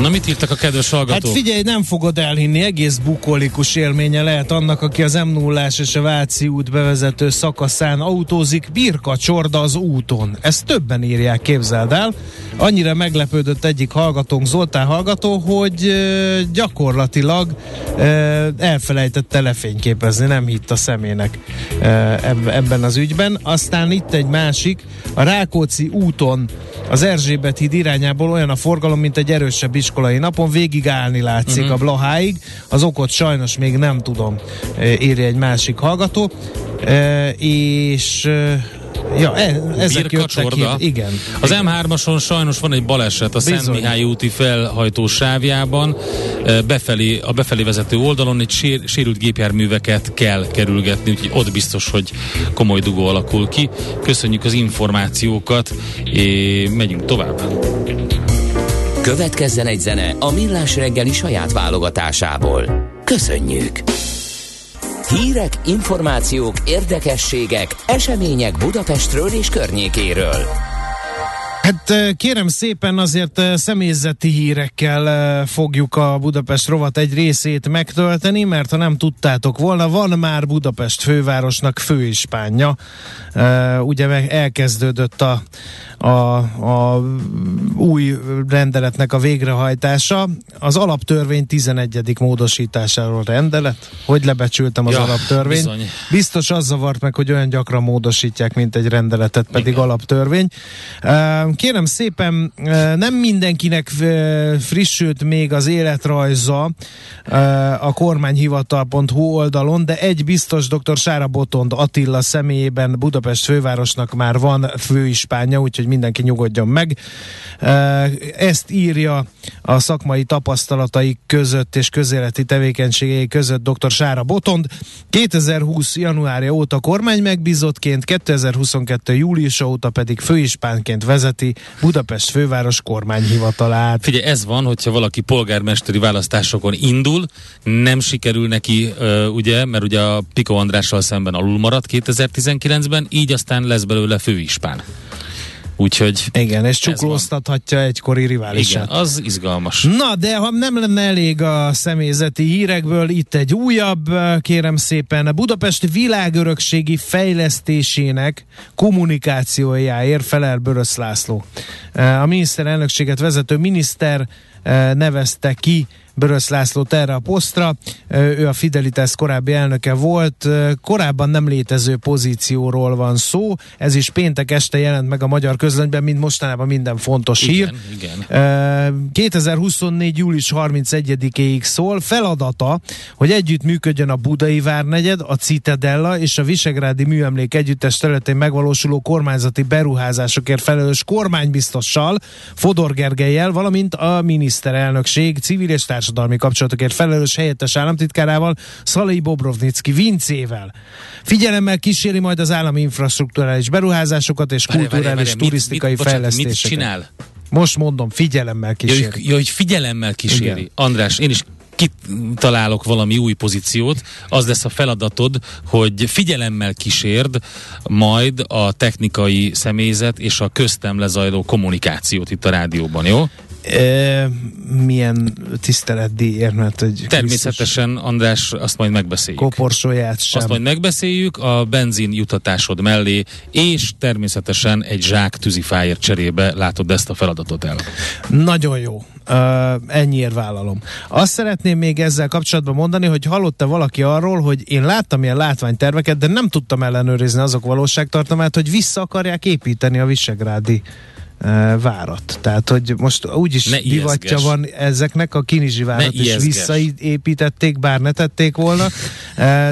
Na mit írtak a kedves hallgatók? Hát figyelj, nem fogod elhinni, egész bukolikus élménye lehet annak, aki az m 0 és a Váci út bevezető szakaszán autózik, birka csorda az úton. Ezt többen írják, képzeld el. Annyira meglepődött egyik hallgatónk, Zoltán hallgató, hogy gyakorlatilag elfelejtette lefényképezni, nem hitt a szemének ebben az ügyben. Aztán itt egy másik, a Rákóczi úton az Erzsébet híd irányából olyan a forgalom, mint egy erősebb iskolai napon, végig állni látszik uh-huh. a Blaháig. Az okot sajnos még nem tudom, írja egy másik hallgató. E, és Ja, e, ezek Birka jöttek ki. Igen. Az M3-ason sajnos van egy baleset a Bizony. Szent Mihály úti felhajtó sávjában. Befelé, a befelé vezető oldalon egy sér, sérült gépjárműveket kell kerülgetni, úgyhogy ott biztos, hogy komoly dugó alakul ki. Köszönjük az információkat, és megyünk tovább. Következzen egy zene a Millás reggeli saját válogatásából. Köszönjük! Hírek, információk, érdekességek, események Budapestről és környékéről. Hát kérem szépen azért személyzeti hírekkel fogjuk a Budapest rovat egy részét megtölteni, mert ha nem tudtátok volna, van már Budapest fővárosnak főispánja. Ugye elkezdődött a, a, a új rendeletnek a végrehajtása. Az alaptörvény 11. módosításáról rendelet. Hogy lebecsültem az ja, alaptörvényt? Bizony. Biztos az zavart meg, hogy olyan gyakran módosítják, mint egy rendeletet, pedig Igen. alaptörvény. Kérem szépen, nem mindenkinek frissült még az életrajza a kormányhivatal.hu oldalon, de egy biztos dr. Sára Botond Attila személyében Budapest fővárosnak már van főispánja, úgyhogy mindenki nyugodjon meg. Ezt írja a szakmai tapasztalatai között és közéleti tevékenységei között dr. Sára Botond. 2020. januárja óta kormány megbízottként, 2022. július óta pedig főispánként vezeti Budapest főváros kormányhivatalát. Figyelj, ez van, hogyha valaki polgármesteri választásokon indul, nem sikerül neki, ugye, mert ugye a Piko Andrással szemben alul maradt 2019-ben, így aztán lesz belőle főispán. Úgyhogy Igen, és csuklóztathatja egykori riválisát. igen, az izgalmas. Na, de ha nem lenne elég a személyzeti hírekből, itt egy újabb, kérem szépen, a Budapesti világörökségi fejlesztésének kommunikációjáért felel Börösz László. A miniszterelnökséget vezető miniszter nevezte ki Börösz Lászlót erre a posztra. Ő a Fidelitas korábbi elnöke volt. Korábban nem létező pozícióról van szó. Ez is péntek este jelent meg a magyar közlönyben, mint mostanában minden fontos Igen, hír. igen. 2024. július 31-ig szól. Feladata, hogy együtt működjön a Budai Várnegyed, a Citadella és a Visegrádi Műemlék Együttes területén megvalósuló kormányzati beruházásokért felelős kormánybiztossal, Fodor Gergelyel, valamint a miniszterelnökség civil és társadalmi kapcsolatokért felelős helyettes államtitkárával, Szalai Bobrovnicki Vincével. Figyelemmel kíséri majd az állami infrastruktúrális beruházásokat és Várjál, kulturális turisztikai mit, mit, bocsánat, fejlesztéseket. Mit csinál? Most mondom, figyelemmel kíséri. hogy, ja, hogy figyelemmel kíséri. Igen. András, én is kitalálok valami új pozíciót, az lesz a feladatod, hogy figyelemmel kísérd majd a technikai személyzet és a köztem lezajló kommunikációt itt a rádióban, jó? E, milyen tiszteletdíjért, mert egy Természetesen, András, azt majd megbeszéljük. koporsóját sem. Azt majd megbeszéljük a benzin jutatásod mellé, és természetesen egy zsák tűzifáért cserébe látod ezt a feladatot el. Nagyon jó. Uh, ennyiért vállalom. Azt szeretném még ezzel kapcsolatban mondani, hogy hallotta valaki arról, hogy én láttam ilyen látványterveket, de nem tudtam ellenőrizni azok valóságtartalmát, hogy vissza akarják építeni a Visegrádi várat. Tehát, hogy most úgyis Ne divatja ijeszges. van ezeknek a Kinizsi várat is ijeszges. visszaépítették, bár ne tették volna,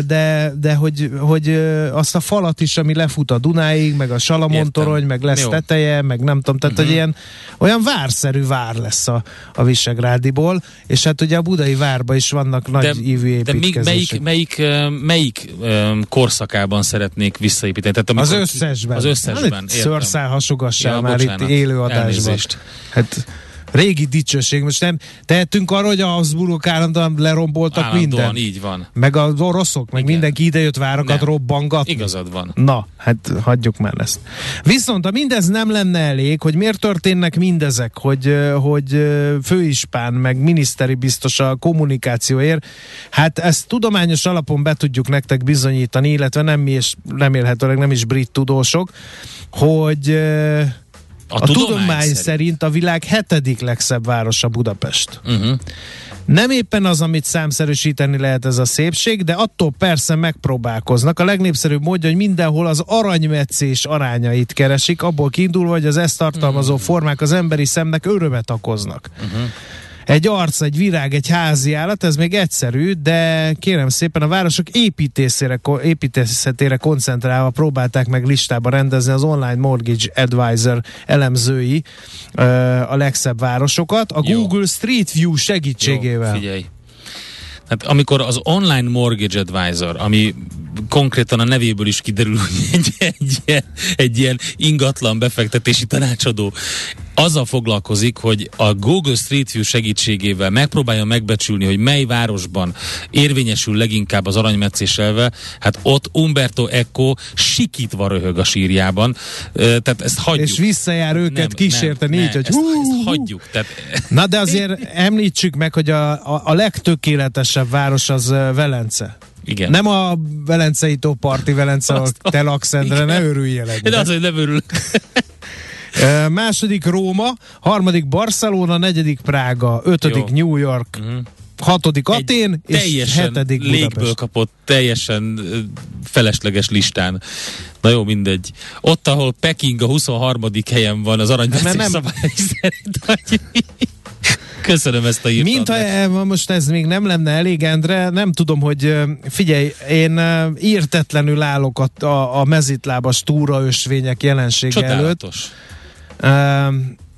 de, de hogy, hogy azt a falat is, ami lefut a Dunáig, meg a Salamon Értem. torony, meg lesz Jó. teteje, meg nem tudom, tehát, hogy ilyen olyan várszerű vár lesz a, a Visegrádiból, és hát ugye a budai várba is vannak nagy ívű de még építkezések. melyik, melyik, melyik ö, korszakában szeretnék visszaépíteni? Tehát az összesben. Az összesben, Hát, értem. Szőrszál hasogassál Ja, már bocsánat. itt élő adásban. Elnézést. Hát régi dicsőség. Most nem tehetünk arra, hogy a Habsburgok állandóan leromboltak Állandóan minden. így van. Meg az oroszok, meg Igen. mindenki idejött várakat Nem. robbangatni. Igazad van. Na, hát hagyjuk már ezt. Viszont, ha mindez nem lenne elég, hogy miért történnek mindezek, hogy, hogy főispán, meg miniszteri biztos a kommunikációért, hát ezt tudományos alapon be tudjuk nektek bizonyítani, illetve nem mi, és remélhetőleg nem is brit tudósok, hogy a, a tudomány szerint a világ hetedik legszebb városa Budapest. Uh-huh. Nem éppen az, amit számszerűsíteni lehet ez a szépség, de attól persze megpróbálkoznak. A legnépszerűbb módja, hogy mindenhol az aranymetszés arányait keresik, abból kiindulva, hogy az ezt tartalmazó formák az emberi szemnek örömet okoznak. Egy arc, egy virág, egy házi állat, ez még egyszerű, de kérem szépen a városok építészére, építészetére koncentrálva próbálták meg listába rendezni az Online Mortgage Advisor elemzői a legszebb városokat a Jó. Google Street View segítségével. Jó, figyelj. Hát amikor az online mortgage advisor, ami konkrétan a nevéből is kiderül, hogy egy, egy, ilyen- egy ilyen ingatlan befektetési tanácsadó, azzal foglalkozik, hogy a Google Street View segítségével megpróbálja megbecsülni, hogy mely városban érvényesül leginkább az aranymetszés elve, hát ott Umberto Eco sikítva röhög a sírjában. Tehát ezt hagyjuk. És visszajár őket kísérteni így, hogy ezt, hú, ezt hú. hagyjuk. Tehát, Na de azért említsük meg, hogy a, a, a legtökéletesebb város az Velence. Igen. Nem a Velencei tó parti Velence, Azt- te laksz, Endre, ne örüljél egy. De az, hogy nem örülök. Második Róma, harmadik Barcelona, negyedik Prága, ötödik Jó. New York, hatodik Atén, és hetedik légből Budapest. kapott, teljesen felesleges listán. Na jó, mindegy. Ott, ahol Peking a 23. helyen van az Hát, aranymetszés mert nem- szabály szerint. hogy- Köszönöm ezt a írt. Mint ha e- most ez még nem lenne elég, Endre, nem tudom, hogy figyelj, én írtetlenül állok a, a, a mezitlábas túraösvények jelensége előtt. Csodálatos.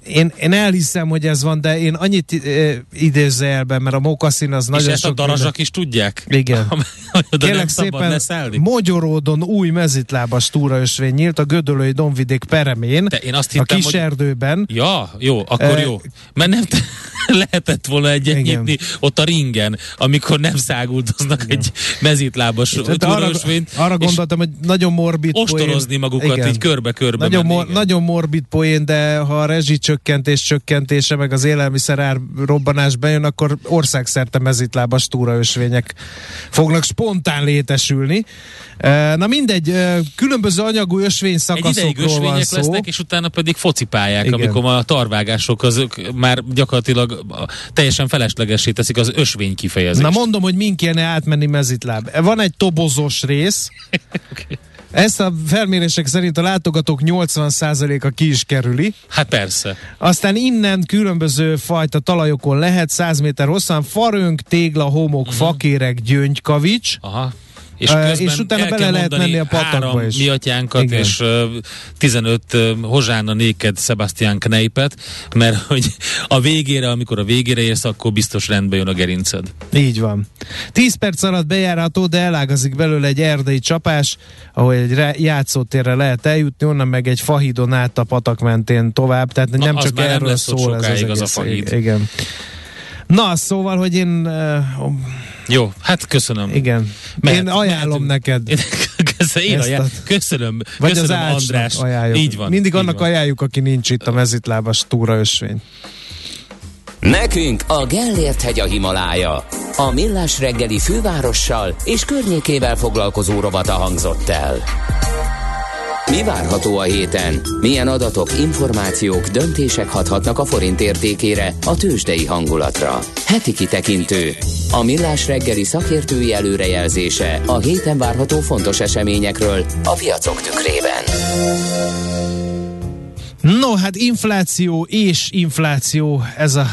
Én, én elhiszem, hogy ez van, de én annyit ö, idézőjelben, mert a mokaszín az És nagyon ezt a sok... darazsak is tudják? Igen. Hogy Kérlek szépen? Mogyoródon új mezitlábas túraösvény nyílt a Gödöllői Dombvidék peremén, De én azt a hittem, kis hogy... erdőben. Ja, jó, akkor Ö, jó. Mert nem, lehetett volna egyet Igen. nyitni ott a ringen, amikor nem száguldoznak egy mezítlábas Tehát arra, túraösvényt, arra és gondoltam, hogy nagyon morbid ostorozni poén. magukat Igen. így körbe-körbe Nagyon, mor, igen. nagyon morbid poén, de ha a rezsicsökkentés csökkentése, meg az élelmiszerár robbanás bejön, akkor országszerte mezitlábas túraösvények fognak spontán létesülni. Na mindegy, különböző anyagú ösvényszakaszokról van szó. lesznek, és utána pedig focipályák, Igen. amikor a tarvágások azok már gyakorlatilag teljesen feleslegessé teszik az ösvény kifejezést. Na mondom, hogy min kéne átmenni mezitláb. Van egy tobozos rész, ezt a felmérések szerint a látogatók 80%-a ki is kerüli. Hát persze. Aztán innen különböző fajta talajokon lehet 100 méter hosszan farönk, tégla, homok, uh-huh. fakérek, gyöngykavics. Aha. És, és utána el bele lehet menni a patakba is. miatyánkat, Igen. és ö, 15 ö, Hozsána néked Sebastian Kneipet, mert hogy a végére, amikor a végére érsz, akkor biztos rendbe jön a gerinced. Így van. 10 perc alatt bejárható, de elágazik belőle egy erdei csapás, ahol egy re- játszótérre lehet eljutni, onnan meg egy fahídon át a patak mentén tovább, tehát nem az csak nem erről ott szól ez az, az a egész. fahíd. Igen. Na, szóval, hogy én uh, Jó, hát köszönöm. igen, Mehet- én ajánlom mehetünk. neked. Én köszönöm, én ajánl- köszönöm, Vagy köszönöm az András. ajánljuk. Így van. Mindig így annak van. ajánljuk, aki nincs itt a mezitlábas túraösvény. Nekünk a Gellért hegy a Himalája. A Millás reggeli fővárossal és környékével foglalkozó rovata hangzott el. Mi várható a héten? Milyen adatok, információk, döntések hathatnak a forint értékére, a tőzsdei hangulatra? Heti kitekintő. A Millás reggeli szakértői előrejelzése a héten várható fontos eseményekről a piacok tükrében. No, hát infláció és infláció, ez a,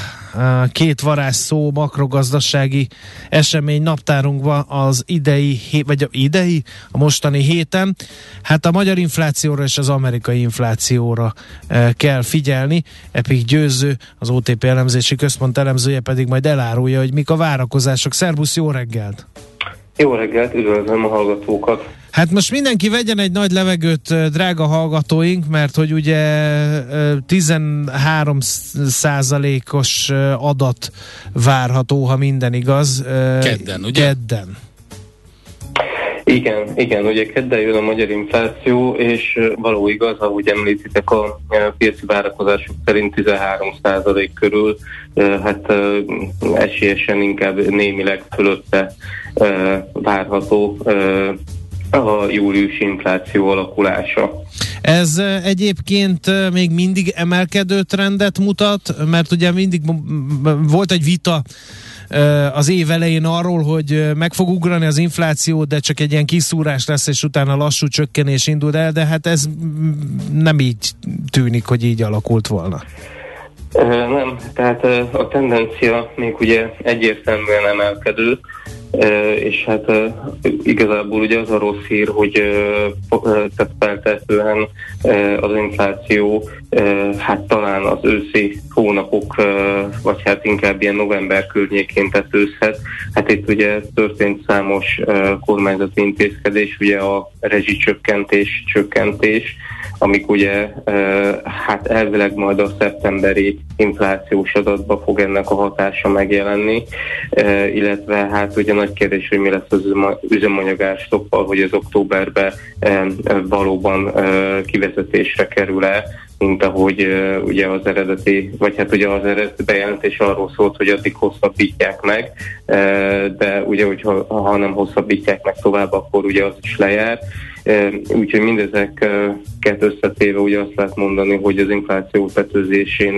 két varázs szó makrogazdasági esemény naptárunkban az idei, vagy a idei, a mostani héten. Hát a magyar inflációra és az amerikai inflációra e, kell figyelni. Epik Győző, az OTP elemzési központ elemzője pedig majd elárulja, hogy mik a várakozások. Szerbusz, jó reggelt! Jó reggelt, üdvözlöm a hallgatókat. Hát most mindenki vegyen egy nagy levegőt, drága hallgatóink, mert hogy ugye ö, 13 százalékos adat várható, ha minden igaz. Kedden, ugye? Kedden. Igen, igen, ugye kedden jön a magyar infláció, és való igaz, ahogy említitek, a piaci várakozások szerint 13% körül, ö, hát esélyesen inkább némileg fölötte várható a júliusi infláció alakulása. Ez ö, egyébként ö, még mindig emelkedő trendet mutat, mert ugye mindig volt egy vita ö, az év elején arról, hogy meg fog ugrani az infláció, de csak egy ilyen kiszúrás lesz, és utána lassú csökkenés indul el, de hát ez nem így tűnik, hogy így alakult volna. Nem, tehát a tendencia még ugye egyértelműen emelkedő, és hát igazából ugye az a rossz hír, hogy tehát feltehetően az infláció hát talán az őszi hónapok, vagy hát inkább ilyen november környékén tetőzhet. Hát itt ugye történt számos kormányzati intézkedés, ugye a rezsicsökkentés, csökkentés, amik ugye hát elvileg majd a szeptemberi inflációs adatba fog ennek a hatása megjelenni, illetve hát ugye nagy kérdés, hogy mi lesz az üzema- üzemanyagárstoppal, hogy az ö, valóban kivezetésre kerül-e, mint ahogy ö, ugye az eredeti, vagy hát ugye az eredeti bejelentés arról szólt, hogy addig hosszabbítják meg, ö, de ugye, hogyha ha nem hosszabbítják meg tovább, akkor ugye az is lejár. Ö, Úgyhogy mindezeket összetéve ugye azt lehet mondani, hogy az infláció tetőzésén,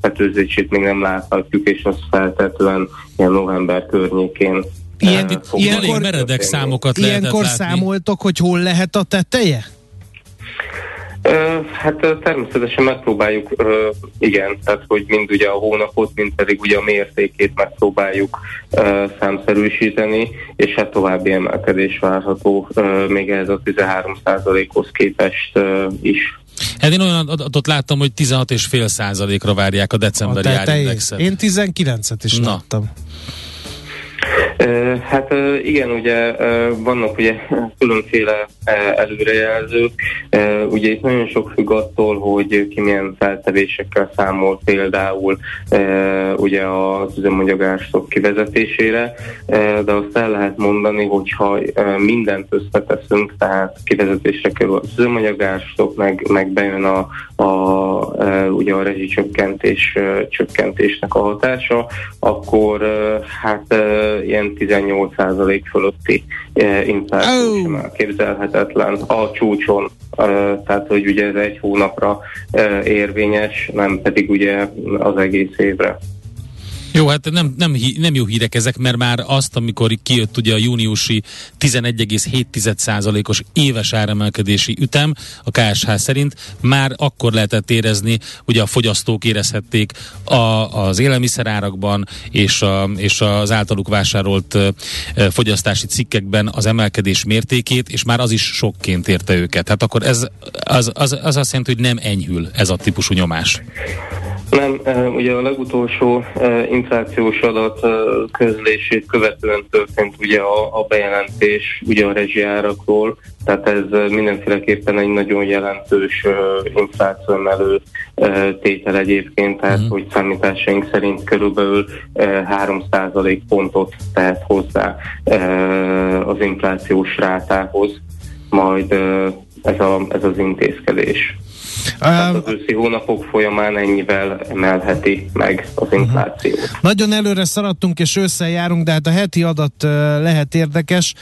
tetőzését még nem láthatjuk, és az feltetően ilyen november környékén Ilyen- fog ilyenkor- meredek számokat lehetett Ilyenkor látni. számoltok, hogy hol lehet a teteje? Hát természetesen megpróbáljuk, igen, tehát hogy mind ugye a hónapot, mind pedig ugye a mértékét megpróbáljuk számszerűsíteni, és hát további emelkedés várható még ez a 13%-hoz képest is. Hát én olyan adatot láttam, hogy 16,5 százalékra várják a A decemberi tetejét. árindexet. Én 19-et is Na. láttam. Hát igen, ugye vannak ugye különféle előrejelzők, ugye itt nagyon sok függ attól, hogy ki milyen feltevésekkel számol például ugye az üzemanyagárszok kivezetésére, de azt el lehet mondani, hogyha mindent összeteszünk, tehát kivezetésre kerül az üzemanyagárszok, meg, meg bejön a, a, ugye a rezsicsökkentés csökkentésnek a hatása, akkor hát ilyen 18% fölötti infláció sem elképzelhetetlen a csúcson, tehát hogy ugye ez egy hónapra érvényes, nem pedig ugye az egész évre. Jó, hát nem, nem, nem jó hírek ezek, mert már azt, amikor kijött ugye a júniusi 11,7%-os éves áremelkedési ütem a KSH szerint, már akkor lehetett érezni, ugye a fogyasztók érezhették a, az élelmiszerárakban és, a, és az általuk vásárolt fogyasztási cikkekben az emelkedés mértékét, és már az is sokként érte őket. Hát akkor ez az, az, az azt jelenti, hogy nem enyhül ez a típusú nyomás. Nem, ugye a legutolsó inflációs adat közlését követően történt ugye a, a bejelentés ugye a rezsiárakról, tehát ez mindenféleképpen egy nagyon jelentős infláció emelő tétel egyébként, tehát uh-huh. hogy számításaink szerint körülbelül 3% pontot tehet hozzá az inflációs rátához, majd ez, a, ez az intézkedés. Tehát az őszi hónapok folyamán ennyivel emelheti meg az mhm. inflációt. Uh-huh. Nagyon előre szaradtunk és ősszel járunk, de hát a heti adat uh, lehet érdekes.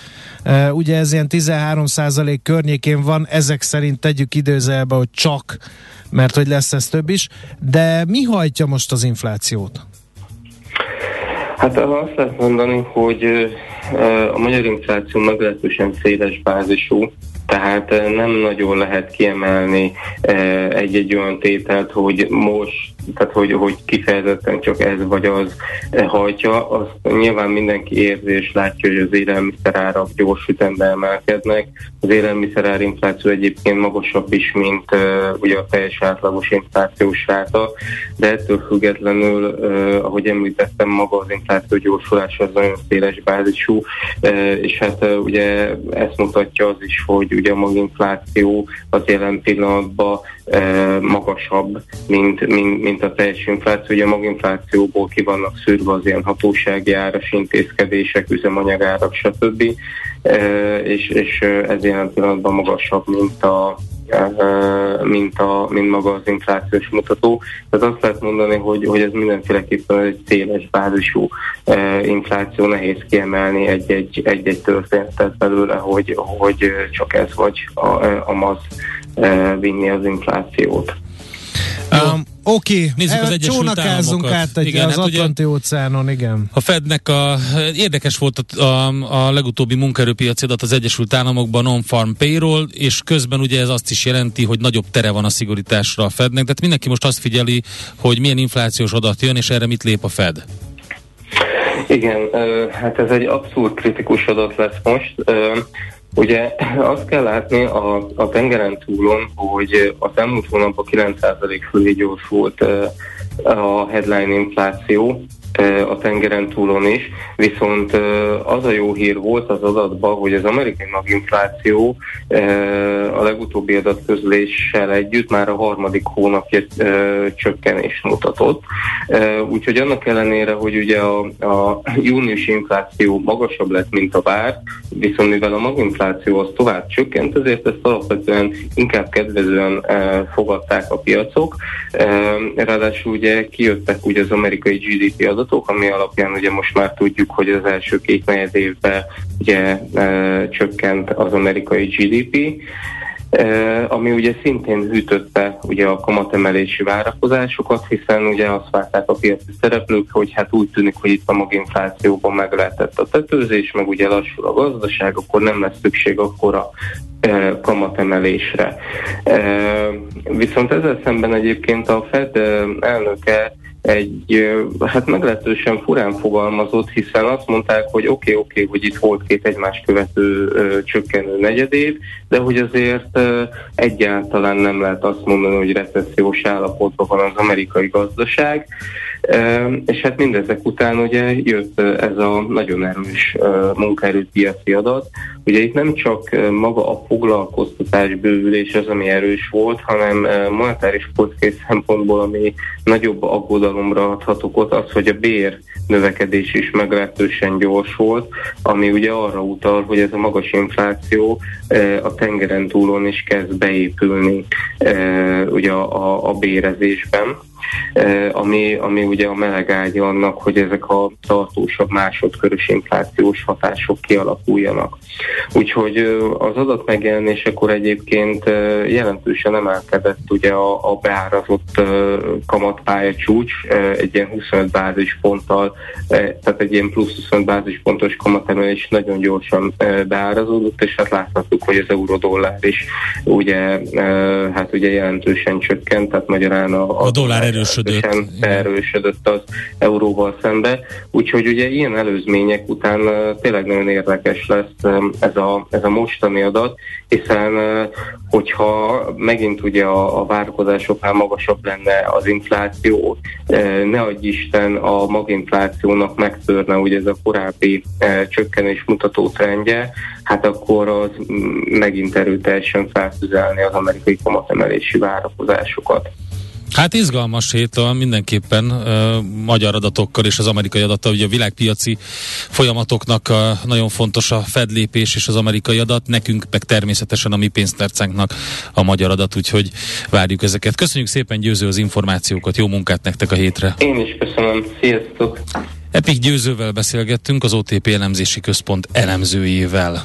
Uh, ugye ez ilyen 13% környékén van, ezek szerint tegyük időzelbe, hogy csak, mert hogy lesz ez több is. De mi hajtja most az inflációt? Hát azt lehet mondani, hogy a magyar infláció meglehetősen széles bázisú, tehát nem nagyon lehet kiemelni egy-egy olyan tételt, hogy most tehát hogy, hogy kifejezetten csak ez vagy az hajtja, azt nyilván mindenki érzi és látja, hogy az élelmiszerárak gyors ütemben emelkednek. Az élelmiszerár infláció egyébként magasabb is, mint uh, ugye a teljes átlagos inflációs ráta, de ettől függetlenül, uh, ahogy említettem, maga az infláció gyorsulása az nagyon széles bázisú, uh, és hát uh, ugye ezt mutatja az is, hogy ugye a maginfláció az jelen pillanatban magasabb, mint, mint, mint a teljes infláció. Ugye a maginflációból ki vannak szűrve az ilyen hatósági áras intézkedések, üzemanyagárak, stb. És, és ez jelen pillanatban magasabb, mint a, mint, a, mint maga az inflációs mutató. Tehát azt lehet mondani, hogy, hogy ez mindenféleképpen egy széles bázisú infláció, nehéz kiemelni egy-egy, egy-egy történetet belőle, hogy, hogy csak ez vagy a, a MAZ vinni az inflációt. Um, Oké, okay. nézzük az Egyesült Államokat. át egy igen, az hát Atlanti óceánon, igen. A Fednek a, érdekes volt a, a, a legutóbbi munkaerőpiaci adat az Egyesült Államokban non-farm payroll, és közben ugye ez azt is jelenti, hogy nagyobb tere van a szigorításra a Fednek, tehát mindenki most azt figyeli, hogy milyen inflációs adat jön, és erre mit lép a Fed. Igen, hát ez egy abszolút kritikus adat lesz most. Ugye azt kell látni a, a tengeren túlon, hogy az elmúlt hónapban 9% fölé gyorsult a headline infláció, a tengeren túlon is, viszont az a jó hír volt az adatban, hogy az amerikai maginfláció a legutóbbi adatközléssel együtt már a harmadik hónapja csökkenést mutatott. Úgyhogy annak ellenére, hogy ugye a, a június infláció magasabb lett, mint a vár, viszont mivel a maginfláció az tovább csökkent, ezért ezt alapvetően inkább kedvezően fogadták a piacok. Ráadásul ugye kijöttek ugye az amerikai GDP adatok, adatok, ami alapján ugye most már tudjuk, hogy az első két negyed évben ugye e, csökkent az amerikai GDP, e, ami ugye szintén hűtötte ugye a kamatemelési várakozásokat, hiszen ugye azt várták a piaci szereplők, hogy hát úgy tűnik, hogy itt a maginflációban meg lehetett a tetőzés, meg ugye lassul a gazdaság, akkor nem lesz szükség akkora e, kamatemelésre. E, viszont ezzel szemben egyébként a Fed e, elnöke egy, hát meglehetősen furán fogalmazott, hiszen azt mondták, hogy oké, okay, oké, okay, hogy itt volt két egymás követő ö, csökkenő negyedév, de hogy azért ö, egyáltalán nem lehet azt mondani, hogy recessziós állapotban van az amerikai gazdaság. És hát mindezek után ugye jött ez a nagyon erős munkaerőpiaci adat. Ugye itt nem csak maga a foglalkoztatás bővülés az, ami erős volt, hanem monetáris politikai szempontból, ami nagyobb aggodalomra adhatok ott, az, hogy a bér növekedés is meglehetősen gyors volt, ami ugye arra utal, hogy ez a magas infláció a tengeren túlon is kezd beépülni ugye a, a bérezésben. Ami, ami ugye a meleg ágya annak, hogy ezek a tartósabb másodkörös inflációs hatások kialakuljanak. Úgyhogy az adat megjelenésekor egyébként jelentősen emelkedett ugye a, a beárazott kamatpálya csúcs egy ilyen 25 bázisponttal, tehát egy ilyen plusz 25 bázispontos kamatemelés nagyon gyorsan beárazódott, és hát láthattuk, hogy az eurodollár is ugye, hát ugye jelentősen csökkent, tehát magyarán a, a, a dollár erősödött. Erősödött az euróval szembe, úgyhogy ugye ilyen előzmények után tényleg nagyon érdekes lesz ez a, ez a mostani adat, hiszen hogyha megint ugye a, a várakozásoknál magasabb lenne az infláció, ne adj Isten a maginflációnak megtörne ugye ez a korábbi csökkenés mutató trendje, hát akkor az megint erőteljesen feltüzelni az amerikai kamatemelési várakozásokat. Hát izgalmas hét mindenképpen uh, magyar adatokkal és az amerikai adattal. Ugye a világpiaci folyamatoknak nagyon fontos a fedlépés és az amerikai adat, nekünk meg természetesen a mi pénztárcánknak a magyar adat, úgyhogy várjuk ezeket. Köszönjük szépen Győző az információkat, jó munkát nektek a hétre! Én is köszönöm, sziasztok! Epik Győzővel beszélgettünk, az OTP elemzési központ elemzőjével.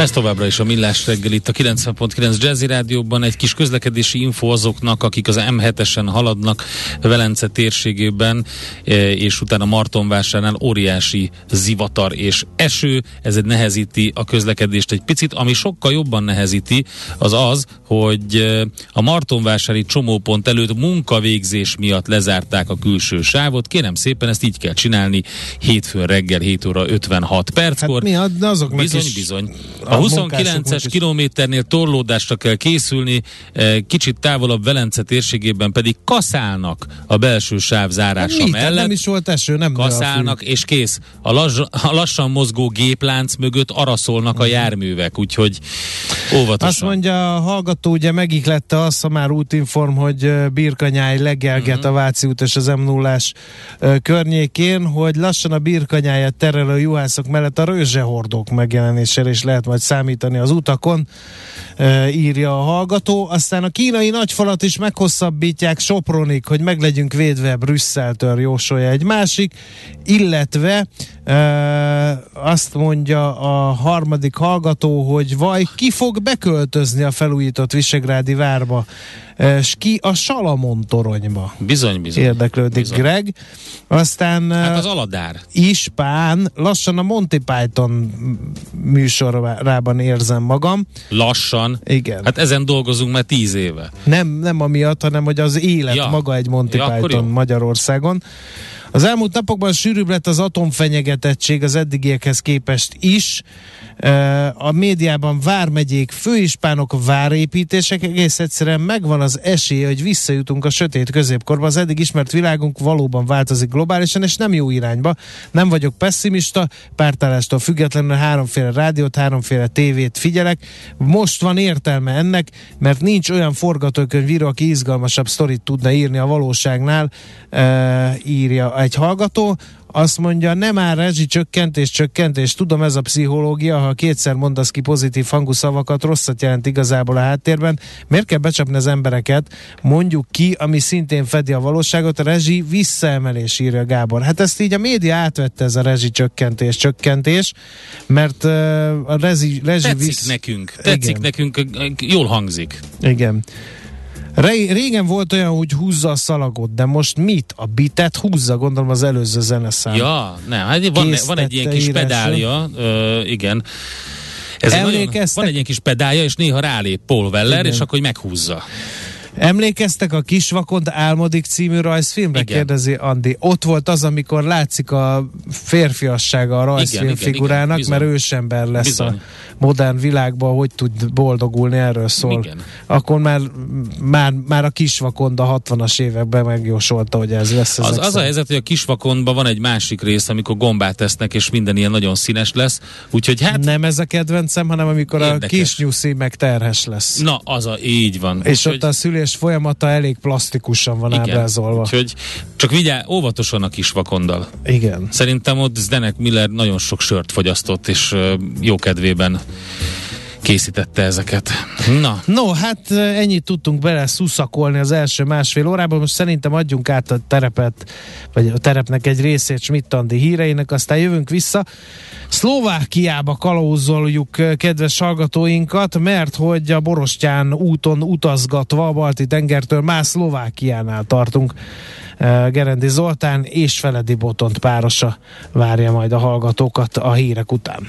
Ez továbbra is a Millás reggel itt a 90.9 Jazzy Rádióban egy kis közlekedési info azoknak, akik az M7-esen haladnak Velence térségében, e, és utána Martonvásárnál óriási zivatar és eső, ez egy nehezíti a közlekedést egy picit, ami sokkal jobban nehezíti, az az, hogy e, a Martonvásári csomópont előtt munkavégzés miatt lezárták a külső sávot. Kérem szépen, ezt így kell csinálni hétfőn reggel 7 óra 56 perckor. Hát mi ad, azoknak bizony, is bizony. A 29-es kilométernél torlódásra kell készülni, eh, kicsit távolabb Velence térségében pedig kaszálnak a belső sáv zárása Mi? mellett. Nem is volt eső, nem Kaszálnak, és kész. A, lass, a lassan mozgó géplánc mögött araszolnak a járművek, úgyhogy óvatosan. Azt mondja a hallgató, ugye megiklette azt a már útinform, hogy Birkanyáj legelget uh-huh. a Váci út és az m 0 környékén, hogy lassan a Birkanyáját terelő juhászok mellett a rőzsehordók megjelenésére is lehet majd számítani az utakon, írja a hallgató. Aztán a kínai nagyfalat is meghosszabbítják Sopronig, hogy meg legyünk védve Brüsszeltől, jósolja egy másik, illetve azt mondja a harmadik hallgató, hogy vaj, ki fog beköltözni a felújított Visegrádi várba? és ki a Salamon toronyba. Bizony, bizony. Érdeklődik bizony. Greg. Aztán hát az Aladár. Ispán, lassan a Monty Python műsorában érzem magam. Lassan? Igen. Hát ezen dolgozunk már tíz éve. Nem, nem amiatt, hanem hogy az élet ja. maga egy Monty ja, Python Magyarországon. Az elmúlt napokban sűrűbb lett az atomfenyegetettség az eddigiekhez képest is. A médiában vármegyék, főispánok, várépítések, egész egyszerűen megvan az esélye, hogy visszajutunk a sötét középkorba. Az eddig ismert világunk valóban változik globálisan, és nem jó irányba. Nem vagyok pessimista, pártállástól függetlenül háromféle rádiót, háromféle tévét figyelek. Most van értelme ennek, mert nincs olyan forgatókönyvíró, aki izgalmasabb sztorit tudna írni a valóságnál, írja egy hallgató, azt mondja, nem áll rezsi csökkentés, csökkentés. Tudom, ez a pszichológia, ha kétszer mondasz ki pozitív hangú szavakat, rosszat jelent igazából a háttérben. Miért kell becsapni az embereket? Mondjuk ki, ami szintén fedi a valóságot, a rezsi visszaemelés, írja Gábor. Hát ezt így a média átvette ez a rezsi csökkentés, csökkentés, mert uh, a rezsi, rezsi Tetszik vissz... nekünk, tetszik Igen. nekünk, jól hangzik. Igen. Régen volt olyan, hogy húzza a szalagot, de most mit? A bitet húzza, gondolom az előző zeneszám. Ja, nem, hát van, van egy ilyen kis írásra. pedálja, ö, igen. Ez nagyon, van egy ilyen kis pedálja, és néha rálép Paul Weller, igen. és akkor meghúzza. Emlékeztek a Kisvakond Álmodik című rajzfilmre? Igen. Kérdezi Andi. Ott volt az, amikor látszik a férfiassága a rajzfilm Igen, igen, figurának, igen, mert bizony. ősember lesz Bizony. a modern világban, hogy tud boldogulni, erről szól. Igen. Akkor már, már, már a Kisvakond a 60-as években megjósolta, hogy ez lesz. Az, az a szerint. helyzet, hogy a kisvakonban van egy másik rész, amikor gombát tesznek, és minden ilyen nagyon színes lesz. Úgyhogy hát, Nem ez a kedvencem, hanem amikor Érdekes. a kisnyuszi meg terhes lesz. na, az a, így van. És Úgyhogy- ott a szülés folyamata elég plastikusan van igen. ábrázolva. Úgyhogy csak vigyázz, óvatosan a kisvakonddal. Igen. Szerintem ott Zdenek Miller nagyon sok sört fogyasztott, és jó kedvében készítette ezeket. Na, No, hát ennyit tudtunk bele szuszakolni az első másfél órában. Most szerintem adjunk át a terepet, vagy a terepnek egy részét Schmidt-Andi híreinek, aztán jövünk vissza. Szlovákiába kalózoljuk eh, kedves hallgatóinkat, mert hogy a Borostyán úton utazgatva a Balti tengertől már Szlovákiánál tartunk. Gerendi Zoltán és Feledi Botont párosa várja majd a hallgatókat a hírek után.